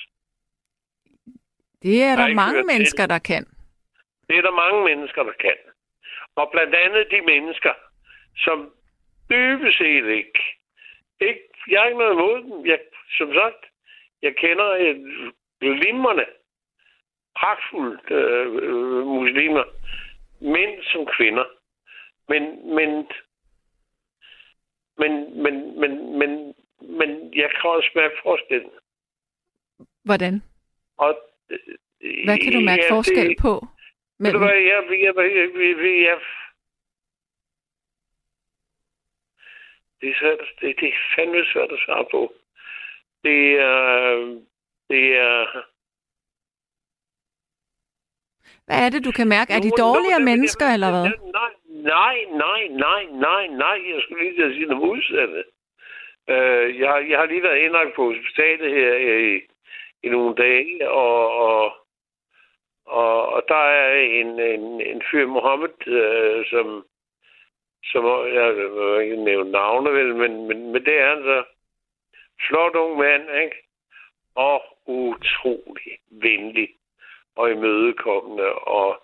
Det er der ikke mange hørt til mennesker, der kan. Det er der mange mennesker, der kan. Og blandt andet de mennesker, som dybest set ikke, ikke jeg har ikke noget imod dem. Jeg, som sagt, jeg kender et glimrende, pragtfulde øh, øh, muslimer, mænd som kvinder. Men, men, men, men, men, men, men jeg kan også mærke forskellen. Hvordan? Og, Hvad kan du mærke ja, forskel det, på? Ved du Mellem... hvad, jeg, jeg, jeg, jeg, jeg, det er svært, det, det er fandme svært at svare på. Det er, det er, Hvad er det, du kan mærke? Er de dårligere mennesker, eller hvad? Nej, nej, nej, nej, nej, nej. Jeg skulle lige til at sige noget modsatte. Øh, jeg, har- jeg har lige været indlagt på hospitalet her i, i nogle dage, og, og, og, og der er en, en, en fyr, Mohammed, øh, som, som jeg vil ikke nævne navne, vel, men, men, men det er han så. Flot ung mand, ikke? Og utrolig venlig og imødekommende og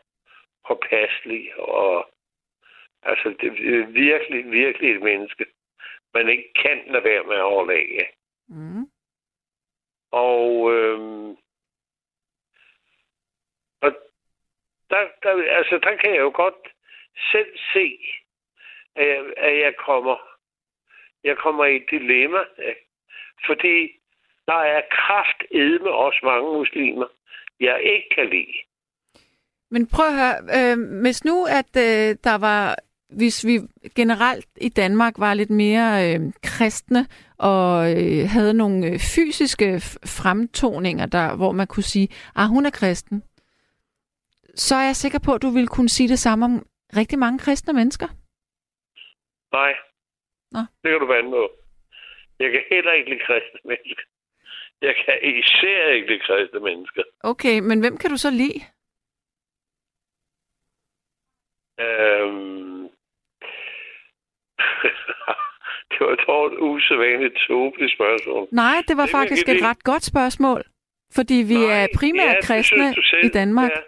påpasselig og altså det er virkelig, virkelig et menneske, man ikke kan lade være med at af. Mm. Og, øhm, og der, der, altså, der kan jeg jo godt selv se, at jeg, at jeg kommer jeg kommer i et dilemma, ikke? fordi der er kraft med også mange muslimer, jeg ikke kan lide. Men prøv at høre, øh, hvis nu, at øh, der var, hvis vi generelt i Danmark var lidt mere øh, kristne og øh, havde nogle øh, fysiske fremtoninger, der, hvor man kunne sige, ah, hun er kristen, så er jeg sikker på, at du ville kunne sige det samme om rigtig mange kristne mennesker. Nej. Nå. Det kan du vande på. Jeg kan heller ikke lide kristne mennesker. Jeg kan især ikke lide kristne mennesker. Okay, men hvem kan du så lide? Øhm... [laughs] det var dog et usædvanligt tåbeligt spørgsmål. Nej, det var Det faktisk et ret godt spørgsmål. Fordi vi Nej, er primært ja, kristne synes i Danmark. Ja.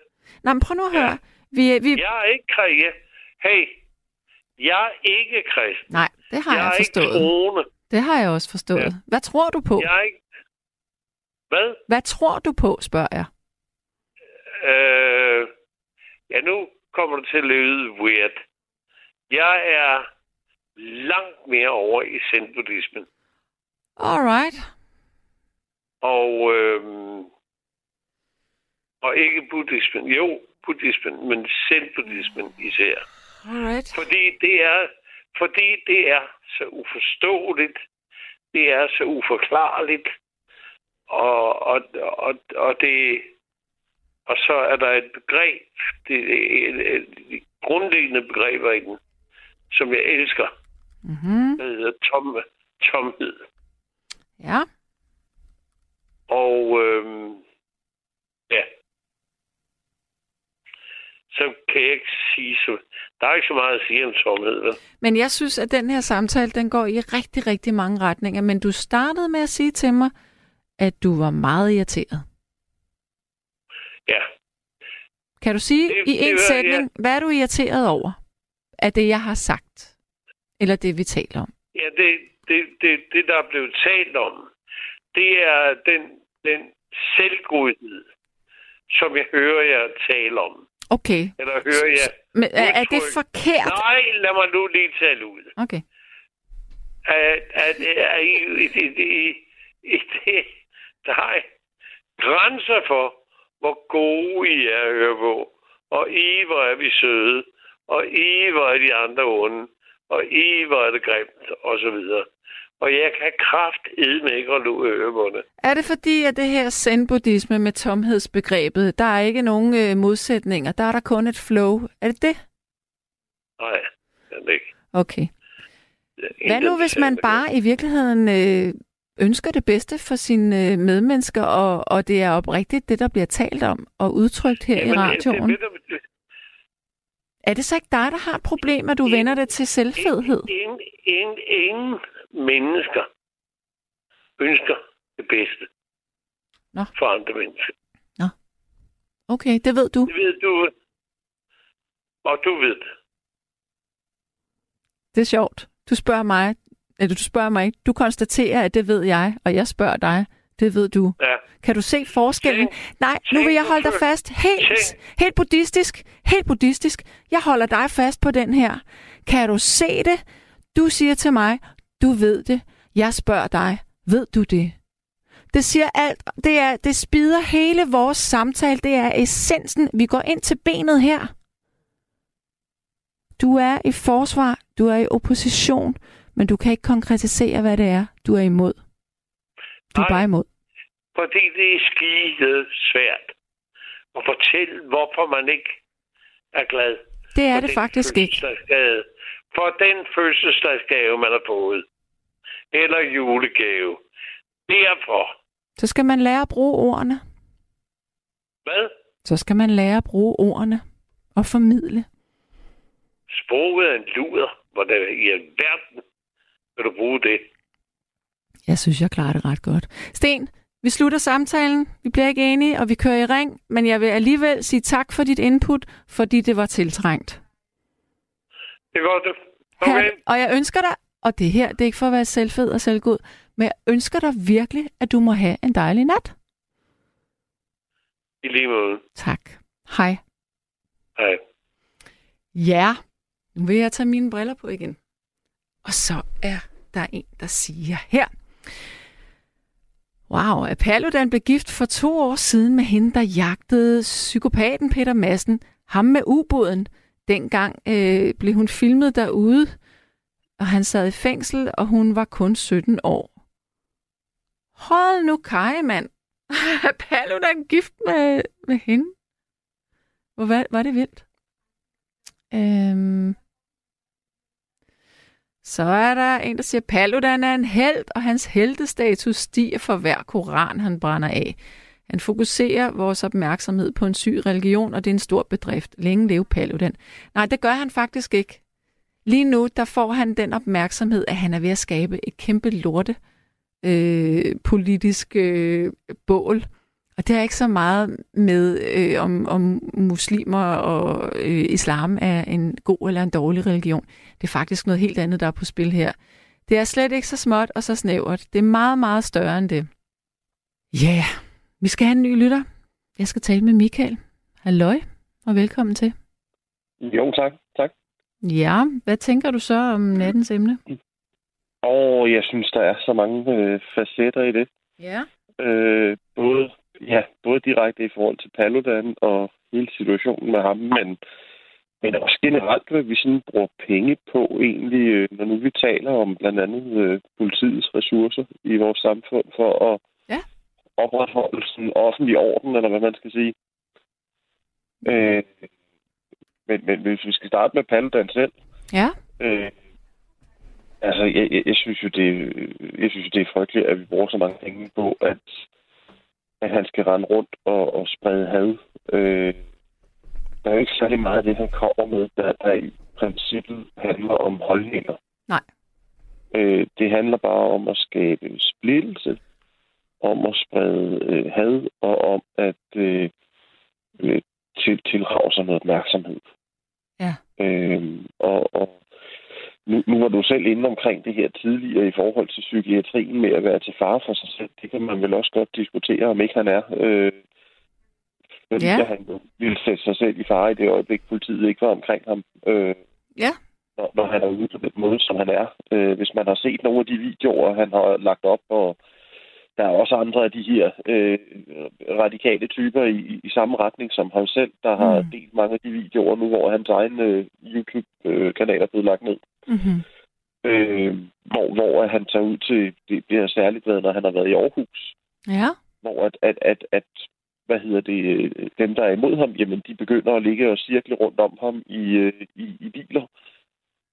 Nej, men prøv nu at Ja. høre. Vi, vi... Jeg er ikke kristen. Hey, jeg er ikke kristen. Nej, det har jeg jeg, ikke forstået. troende. Det har jeg også forstået. Ja. Hvad tror du på? Jeg er ikke... Hvad? Hvad tror du på, spørger jeg. Øh, ja, nu kommer det til at lyde weird. Jeg er langt mere over i zen-buddhismen. Alright. Og, øhm, og ikke buddhismen. Jo, buddhismen, men zen-buddhismen især. Alright. Fordi det er, fordi det er så uforståeligt. Det er så uforklarligt. Og, og, og, og det og så er der et begreb, det er et, et, et grundlæggende begreber i den, som jeg elsker. Mm-hmm. Det hedder tom, tomhed. Ja. Og øhm, ja. Så kan jeg ikke sige så... Der er ikke så meget at sige om tomhed, vel? Men jeg synes, at den her samtale, den går i rigtig, rigtig mange retninger. Men du startede med at sige til mig, at du var meget irriteret. Ja. Kan du sige Det- i en sætning, hvad er du irriteret over af det, jeg har sagt? Eller det, vi taler om? Ja, det, det, det, det, der er blevet talt om, det er den, den selvgodhed, som jeg hører jer tale om. Okay. Eller hører jeg... Men er, er det forkert? Nej, lad mig nu lige tale ud. Okay. At, at, at i, i, i, i det, der er grænser for, hvor gode I er at høre på. Og I, hvor er vi søde. Og I, hvor er de andre onde. Og I, hvor er det grimt, og så videre. Og jeg kan kraft med ikke at lukke øre på det. Er det fordi, at det her zen-buddhisme med tomhedsbegrebet, der er ikke nogen øh, modsætninger, der er der kun et flow? Er det det? Nej, det er ikke. Okay. Hvad nu, hvis man bare i virkeligheden øh, ønsker det bedste for sine øh, medmennesker, og, og det er oprigtigt det, der bliver talt om og udtrykt her Jamen, i radioen? Det, det, det, Er det så ikke dig, der har et problem, at du Ingen- vender det til selvfedhed? Ingen, ingen, ingen mennesker ønsker det bedste Nå. for andre mennesker. Okay, det ved du. Det ved du, og du ved det. Det er sjovt. Du spørger mig, eller du spørger mig ikke. Du konstaterer, at det ved jeg, og jeg spørger dig. Det ved du. Ja. Kan du se forskellen? Tænk- Nej, nu vil jeg holde dig fast. Helt, tænk- helt buddhistisk. Helt buddhistisk. Jeg holder dig fast på den her. Kan du se det? Du siger til mig, du ved det. Jeg spørger dig, ved du det? Det siger alt. Det, er, det spider hele vores samtale. Det er essensen. Vi går ind til benet her. Du er i forsvar. Du er i opposition. Men du kan ikke konkretisere, hvad det er, du er imod. Du er Nej. bare imod. Fordi det er skide svært at fortælle, hvorfor man ikke er glad. Det er det faktisk ikke. For den fødselsdagsgave, man har fået. Eller julegave. Derfor. Så skal man lære at bruge ordene. Hvad? Så skal man lære at bruge ordene og formidle. Sproget er en luder. Hvordan i alverden vil du bruge det? Jeg synes, jeg klarer det ret godt. Sten, vi slutter samtalen. Vi bliver ikke enige, og vi kører i ring. Men jeg vil alligevel sige tak for dit input, fordi det var tiltrængt. Det går det. Her, Okay. og jeg ønsker dig, og det her, det er ikke for at være selvfed og selvgod, men jeg ønsker dig virkelig, at du må have en dejlig nat. I lige måde. Tak. Hej. Hej. Ja, nu vil jeg tage mine briller på igen. Og så er der en, der siger her. Wow, Paludan blev gift for to år siden med hende, der jagtede psykopaten Peter Madsen. Ham med ubåden. Dengang øh, blev hun filmet derude, og han sad i fængsel, og hun var kun 17 år. Hold nu kaj, mand. [laughs] Er Paludan gift med, med hende? Hvor var, var det vildt? Øhm. Så er der en, der siger, Paludan er en held, og hans heldestatus stiger for hver koran, han brænder af. Han fokuserer vores opmærksomhed på en syg religion, og det er en stor bedrift. Længe leve Paludan. Nej, det gør han faktisk ikke. Lige nu, der får han den opmærksomhed, at han er ved at skabe et kæmpe lorte øh, politisk øh, bål. Og det er ikke så meget med, øh, om, om muslimer og øh, islam er en god eller en dårlig religion. Det er faktisk noget helt andet, der er på spil her. Det er slet ikke så småt og så snævert. Det er meget, meget større end det. Ja, yeah. vi skal have en ny lytter. Jeg skal tale med Michael. Halløj, og velkommen til. Jo, tak. tak. Ja, hvad tænker du så om nattens emne? Og jeg synes, der er så mange øh, facetter i det. Ja. Øh, både, ja, både direkte i forhold til Paludan og hele situationen med ham, men, men også generelt, hvad vi sådan bruger penge på egentlig, øh, når nu vi taler om blandt andet øh, politiets ressourcer i vores samfund for at Ja. opretholde sådan offentlig orden, eller hvad man skal sige. Øh, men, men hvis vi skal starte med Paludan selv, Ja. Øh, altså, jeg, jeg, jeg, synes jo, det, jeg synes jo, det er frygteligt, at vi bruger så mange penge på, at, at han skal rende rundt og, og sprede had. Øh, der er jo ikke særlig meget af det, han kommer med, der, der i princippet handler om holdninger. Nej. Øh, det handler bare om at skabe splittelse, om at sprede øh, had, og om at øh, øh, til, tilrage sig noget opmærksomhed. Ja. Øh, og, og nu, nu var du selv inde omkring det her tidligere i forhold til psykiatrien med at være til fare for sig selv. Det kan man vel også godt diskutere, om ikke han er. Øh, fordi Ja. han ville sætte sig selv i fare i det øjeblik, politiet ikke var omkring ham. Øh, Ja. når, når han er ude på den måde, som han er. Øh, hvis man har set nogle af de videoer, han har lagt op, og der er også andre af de her øh, radikale typer i, i, samme retning som ham selv, der har Mm. delt mange af de videoer nu, hvor hans egen øh, YouTube-kanal er blevet lagt ned. Mm-hmm. Øh, hvor, hvor at han tager ud til, det, det har særligt været, når han har været i Aarhus, Ja. hvor at, at, at, at hvad hedder det, øh, dem, der er imod ham, jamen, de begynder at ligge og cirkle rundt om ham i, øh, i, i biler.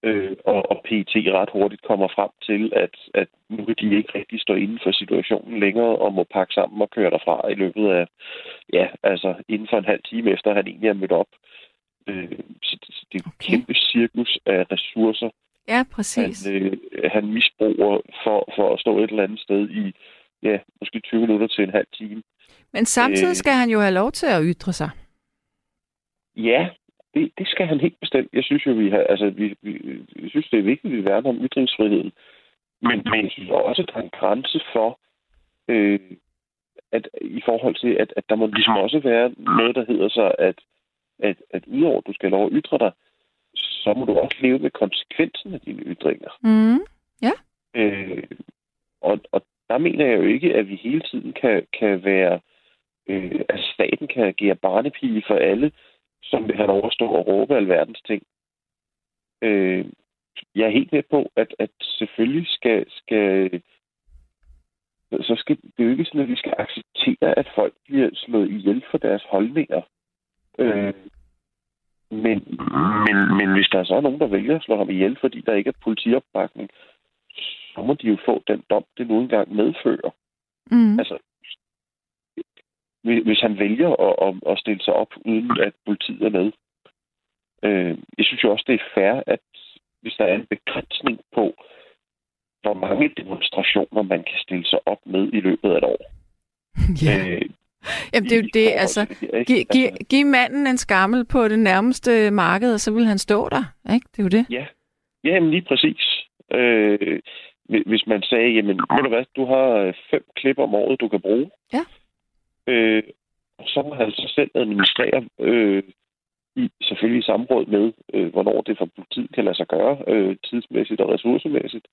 Øh, og, og PT ret hurtigt kommer frem til, at, at nu kan de ikke rigtig stå inden for situationen længere, og må pakke sammen og køre derfra i løbet af, ja, altså inden for en halv time efter, han egentlig er mødt op. Øh, så det, så det er et Okay. kæmpe cirkus af ressourcer, Ja, præcis. han, øh, han misbruger for, for at stå et eller andet sted i, ja, måske 20 minutter til en halv time. Men samtidig øh, skal han jo have lov til at ytre sig. Ja, det, det skal han helt bestemt. Jeg synes jo, vi har, altså, vi, vi, jeg synes, det er vigtigt, at vi værner om ytringsfriheden. Men, men jeg synes også, at der er en grænse for, øh, at i forhold til, at, at der må ligesom også være noget, der hedder så, at, at, at udover at du skal lov at ytre dig, så må du også leve med konsekvensen af dine ytringer. Mm. Øh, og, og der mener jeg jo ikke, at vi hele tiden kan, kan være, øh, at staten kan agere barnepige for alle, som vil have lov at stå og råbe alverdens ting. Øh, jeg er helt med på, at, at selvfølgelig skal, skal så skal det jo ikke sådan, at vi skal acceptere, at folk bliver slået ihjel for deres holdninger. Øh, men, men, men hvis der så er nogen, der vælger at slå ham ihjel, fordi der ikke er politiopbakning, så må de jo få den dom, det nu engang medfører. Mm. Altså, hvis han vælger at, at, at stille sig op, uden at politiet er med. Øh, jeg synes jo også, det er fair, at hvis der er en begrænsning på, hvor mange demonstrationer man kan stille sig op med i løbet af et år. [laughs] ja. Øh, Jamen, det er jo det, altså. Giv, giv, giv manden en skammel på det nærmeste marked, og så vil han stå der. Ikke? Det er jo det. Ja, jamen lige præcis. Øh, hvi- hvis man sagde, jamen, ved du hvad, du har øh, fem klip om året, du kan bruge. Ja. Øh, og så må han så selv administrere, øh, i, selvfølgelig i samråd med, øh, hvornår det for politiet kan lade sig gøre, øh, tidsmæssigt og ressourcemæssigt,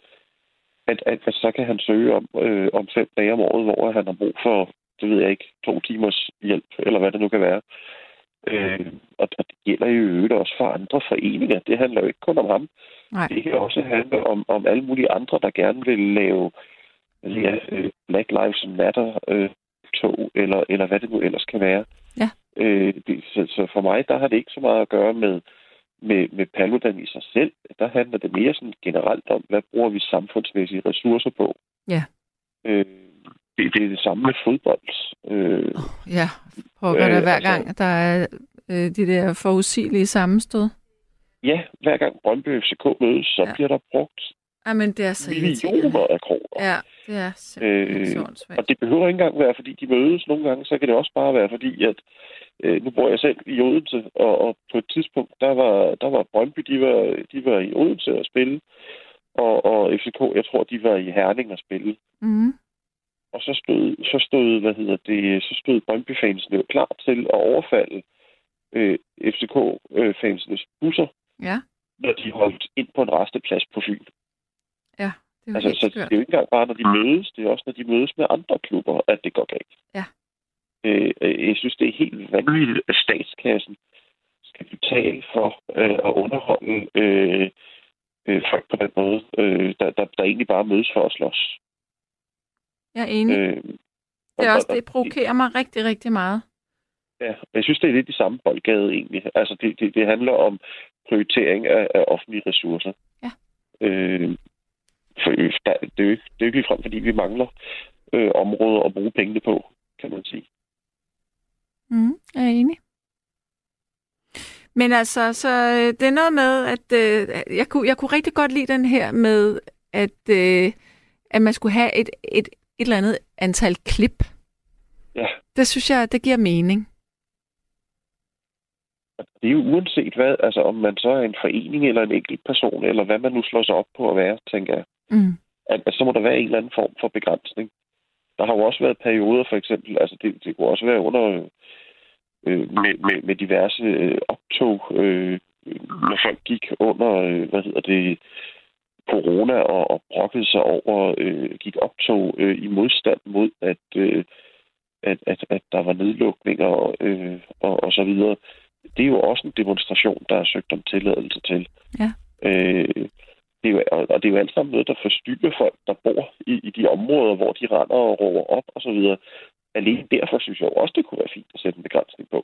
at, at, så kan han søge om, øh, om fem dage om året, hvor han har brug for, det ved jeg ikke, to timers hjælp, eller hvad det nu kan være. Øh, og, og det gælder jo øvrigt også for andre foreninger. Det handler jo ikke kun om ham. Nej. Det kan også handle om, om alle mulige andre, der gerne vil lave ja, øh, Black Lives Matter øh, tog, eller, eller hvad det nu ellers kan være. Ja. Øh, det, så, så for mig, der har det ikke så meget at gøre med, med, med Paludan i sig selv. Der handler det mere sådan generelt om, hvad bruger vi samfundsmæssige ressourcer på. Ja. Øh, det, det er det samme med fodbold. Øh, Ja, pokker Øh, der hver altså- gang, der er øh, de der forudsigelige sammenstød. ja, hver gang Brøndby FCK mødes, så ja. bliver der brugt Jamen, det er så millioner af kroner. Ja, det er simpelthen Øh. Og det behøver ikke engang være, fordi de mødes nogle gange, så kan det også bare være, fordi at øh, nu bor jeg selv i Odense, og, og på et tidspunkt, der var, der var Brøndby, de var, de var i Odense at spille, og, og FCK, jeg tror, de var i Herning at spille. Mm. Og så stod, så stod, hvad hedder det, så stod Brøndby-fansene jo klar til at overfalde øh, FCK-fansenes busser, Ja, når de holdt ind på en resteplads på Fyn. Det er jo Altså, så det er jo ikke engang bare, når de mødes, det er også, når de mødes med andre klubber, at det går galt. Ja. Øh, øh, jeg synes, det er helt vanvittigt, at statskassen skal betale for øh, at underholde øh, øh, folk på den måde, øh, der, der, der egentlig bare mødes for at slås. Jeg er enig. Øh, Det, er og- også, og- det provokerer mig rigtig, rigtig meget. Ja, jeg synes, det er lidt i samme boldgade egentlig. Altså, det, det, det handler om prioritering af, af offentlige ressourcer. Ja. Øh, der, det, er jo ikke, det er jo ikke ligefrem, fordi vi mangler øh, områder at bruge pengene på, kan man sige. Mm, jeg er enig. Men altså, så øh, det er noget med, at øh, jeg, kunne, jeg kunne rigtig godt lide den her med, at, øh, at man skulle have et, et, et eller andet antal klip. Ja. Det synes jeg, det giver mening. Det er jo uanset hvad, altså om man så er en forening eller en enkelt person, eller hvad man nu slår sig op på at være, tænker jeg. Mm. At, at så må der være en eller anden form for begrænsning. Der har jo også været perioder, for eksempel, altså det, det kunne også være under øh, med, med, med diverse øh, optog, øh, når folk gik under, øh, hvad hedder det, corona og, og brokkede sig over, øh, gik optog øh, i modstand mod, at, øh, at, at, at der var nedlukninger og, øh, og, og så videre. Det er jo også en demonstration, der er søgt om tilladelse til. Ja. Øh, det er jo, og det er jo alt sammen noget, der forstyrrer folk, der bor i, i de områder, hvor de render og råber op og så videre. Alene derfor synes jeg jo også, det kunne være fint at sætte en begrænsning på.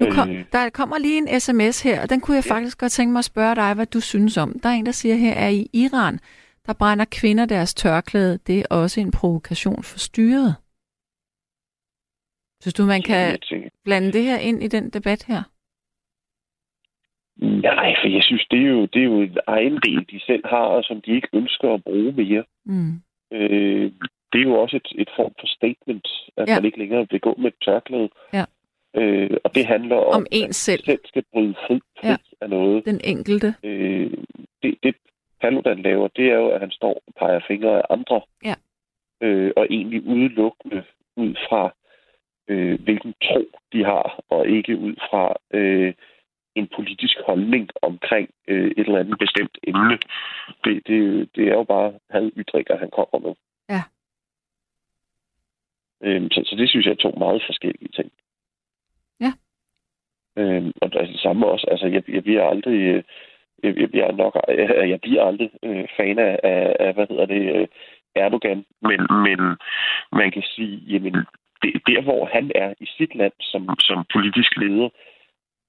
Nu kom, Øh. der kommer lige en sms her, og den kunne jeg Ja. faktisk godt tænke mig at spørge dig, hvad du synes om. Der er en, der siger her, at i Iran, der brænder kvinder deres tørklæde. Det er også en provokation for styret. Synes du, man kan blande det her ind i den debat her? Nej, for jeg synes, det er jo, det er jo en egen del, de selv har, og som de ikke ønsker at bruge mere. Mm. Øh, det er jo også et, et form for statement, at Ja. man ikke længere vil gå med et tørklæde. Ja. Øh, og det handler om, Om en at selv. selv skal bryde fri, fri ja. af noget. Den enkelte. Øh, det, det Paludan laver, det er jo, at han står og peger fingre af andre. Ja. Øh, og egentlig udelukkende ud fra, øh, hvilken tro de har, og ikke ud fra øh, en politisk holdning omkring øh, et eller andet bestemt emne. Det, det, det er jo bare hadytringer, han kommer med. Ja. Øhm, så, så det synes jeg er to meget forskellige ting. Ja. Øhm, og altså, det samme også, altså jeg, jeg bliver aldrig, øh, jeg, jeg bliver nok, jeg, jeg bliver aldrig øh, fan af, af, af, hvad hedder det, øh, Erdogan, men, men man kan sige, jamen, det, der hvor han er i sit land som, som politisk leder,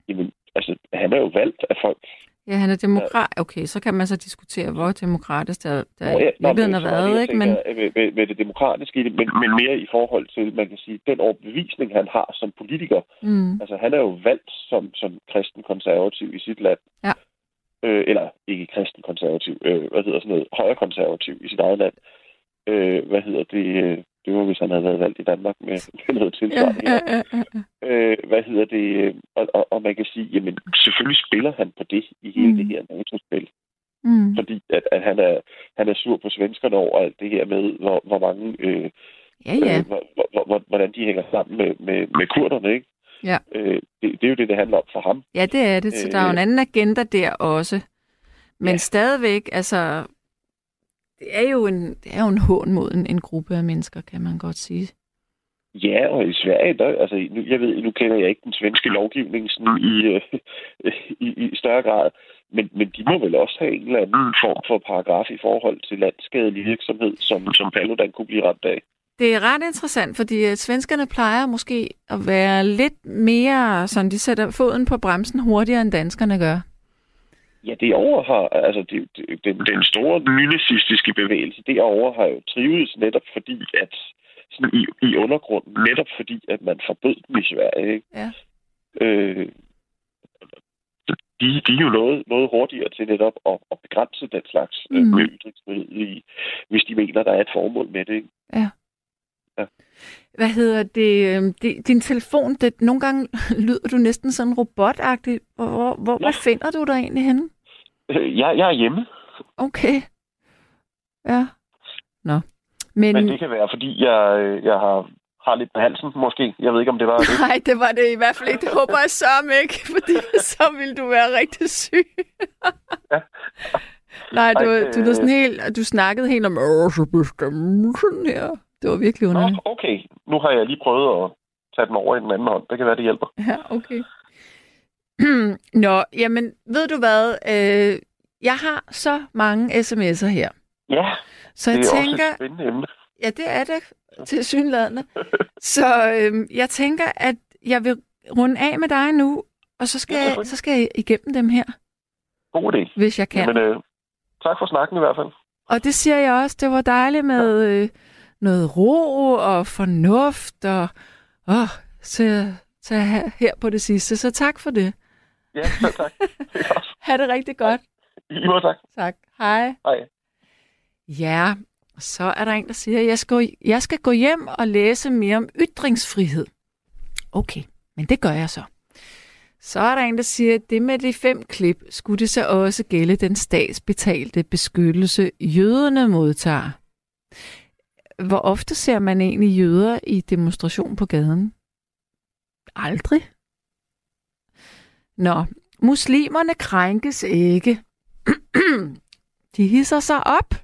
jamen, altså, han er jo valgt af folk. Ja, han er demokrat. Okay, så kan man så diskutere, hvor demokratisk der, der ja, nå, men har er været, ikke? Men, med, med det demokratiske i det, men, men mere i forhold til, man kan sige, den overbevisning, han har som politiker. mm, Altså, han er jo valgt som, som kristen konservativ i sit land. Ja. Øh, eller ikke kristen konservativ, øh, hvad hedder sådan noget, højre konservativ i sit eget land. Øh, hvad hedder det? Det var, hvis han havde været valgt i Danmark med, [laughs] med noget tilsvarende. ja, ja, ja, ja. Øh, hvad hedder det? øh, Og, og, og man kan sige, jamen selvfølgelig spiller han på det i hele Mm. det her NATO-spil. Mm. Fordi at, at han, er, han er sur på svenskerne over alt det her med, hvor, hvor mange... Øh, Ja, ja. øh, hvor, hvor, hvor, hvordan de hænger sammen med, med, med kurderne, ikke? Ja. Øh, det, det er jo det, det handler om for ham. Ja, det er det. Så der er jo en Øh, anden agenda der også. Men Ja. stadigvæk, altså, det er jo en, det er jo en hån mod en, en gruppe af mennesker, kan man godt sige. Ja, og i Sverige, der, altså, nu, jeg ved, nu kender jeg ikke den svenske lovgivning sådan i, øh, [laughs] i, i større grad, men, men de må vel også have en eller anden form for paragraf i forhold til landskadelig virksomhed, som, som Paludan kunne blive ramt af. Det er ret interessant, fordi øh, svenskerne plejer måske at være lidt mere, sådan de sætter foden på bremsen hurtigere, end danskerne gør. Ja, det over har, altså det, det, den, store nynazistiske bevægelse derovre har jo trives netop fordi, at sådan i, i undergrunden, netop fordi, at man forbød dem i Sverige. Ikke? Ja. Øh, de, de er jo noget, noget hurtigere til netop at, at begrænse den slags mm. Mm. ytringsfrihed, hvis de mener, der er et formål med det. Ikke? Hvad hedder det? øhm, det din telefon, det, nogle gange [laughs] lyder du næsten sådan robotagtig. Hvor, hvor, hvor hvad finder du dig egentlig henne? Øh, Jeg, jeg er hjemme, Okay. Ja. Nå. Men, men det kan være, fordi jeg, øh, jeg har, har lidt på halsen, måske. Jeg ved ikke, om det var [laughs] det. nej, det var det i hvert fald ikke. Det håber jeg sørme ikke, [laughs] fordi så ville du være rigtig syg. Ja. Nej, du, Ej, du, du, øh. sådan helt, du snakkede helt om, åh, så bestemmer sådan her. Det var virkelig Nå, underligt. okay. Nu har jeg lige prøvet at tage den over i den anden hånd. Det kan være, det hjælper. [laughs] Ja, okay. [clears throat] Nå, jamen, ved du hvad? Øh, jeg har så mange sms'er her. Ja, Så det jeg er tænker, også et spændende emne. ja, det er det [laughs] til synlædende. Så øhm, jeg tænker, at jeg vil runde af med dig nu, og så skal, Ja, jeg, så skal jeg igennem dem her, God idé. hvis jeg kan. Jamen, øh, tak for snakken i hvert fald. Og det siger jeg også, det var dejligt med øh, noget ro og fornuft og åh, til, til her, på det sidste. Så tak for det. Ja, selv tak. [laughs] Det. Ha' det rigtig godt. I måde tak. Tak. Hej. Hej. Ja, så er der en, der siger, at jeg skal, jeg skal gå hjem og læse mere om ytringsfrihed. Okay, men det gør jeg så. Så er der en, der siger, at det med de fem klip, skulle det så også gælde den statsbetalte beskyttelse, jøderne modtager. Hvor ofte ser man egentlig jøder i demonstration på gaden? Aldrig. Nå, muslimerne krænkes ikke. [clears throat] De hisser sig op.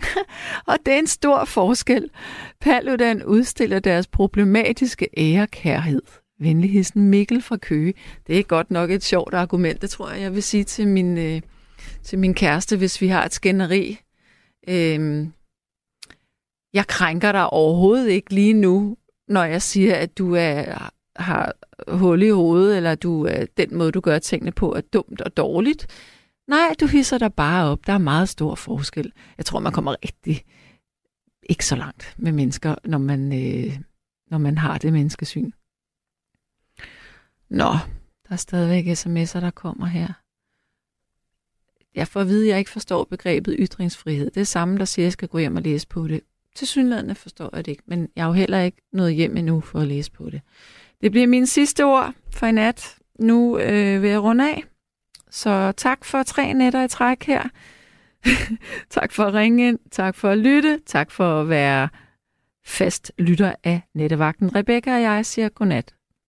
[laughs] og det er en stor forskel. Paludan udstiller deres problematiske ærekærhed. Venligheden Mikkel fra Køge. Det er godt nok et sjovt argument, det tror jeg, jeg vil sige til min, øh, til min kæreste, hvis vi har et skænderi. Øhm, jeg krænker dig overhovedet ikke lige nu, når jeg siger, at du er, har hul i hovedet, eller du er, den måde, du gør tingene på, er dumt og dårligt. Nej, du hisser dig bare op. Der er meget stor forskel. Jeg tror, man kommer rigtig ikke så langt med mennesker, når man, øh, når man har det menneskesyn. Nå, der er stadigvæk sms'er, der kommer her. Jeg får at vide, at jeg ikke forstår begrebet ytringsfrihed. Det er samme, der siger, at jeg skal gå hjem og læse på det. Til synlædende forstår jeg det ikke, men jeg har jo heller ikke noget hjem endnu for at læse på det. Det bliver mine sidste ord for i nat. Nu øh, vil jeg runde af. Så tak for tre nætter i træk her. [laughs] tak for at ringe ind. Tak for at lytte. Tak for at være fast lytter af Nettevagten. Rebecca og jeg siger godnat.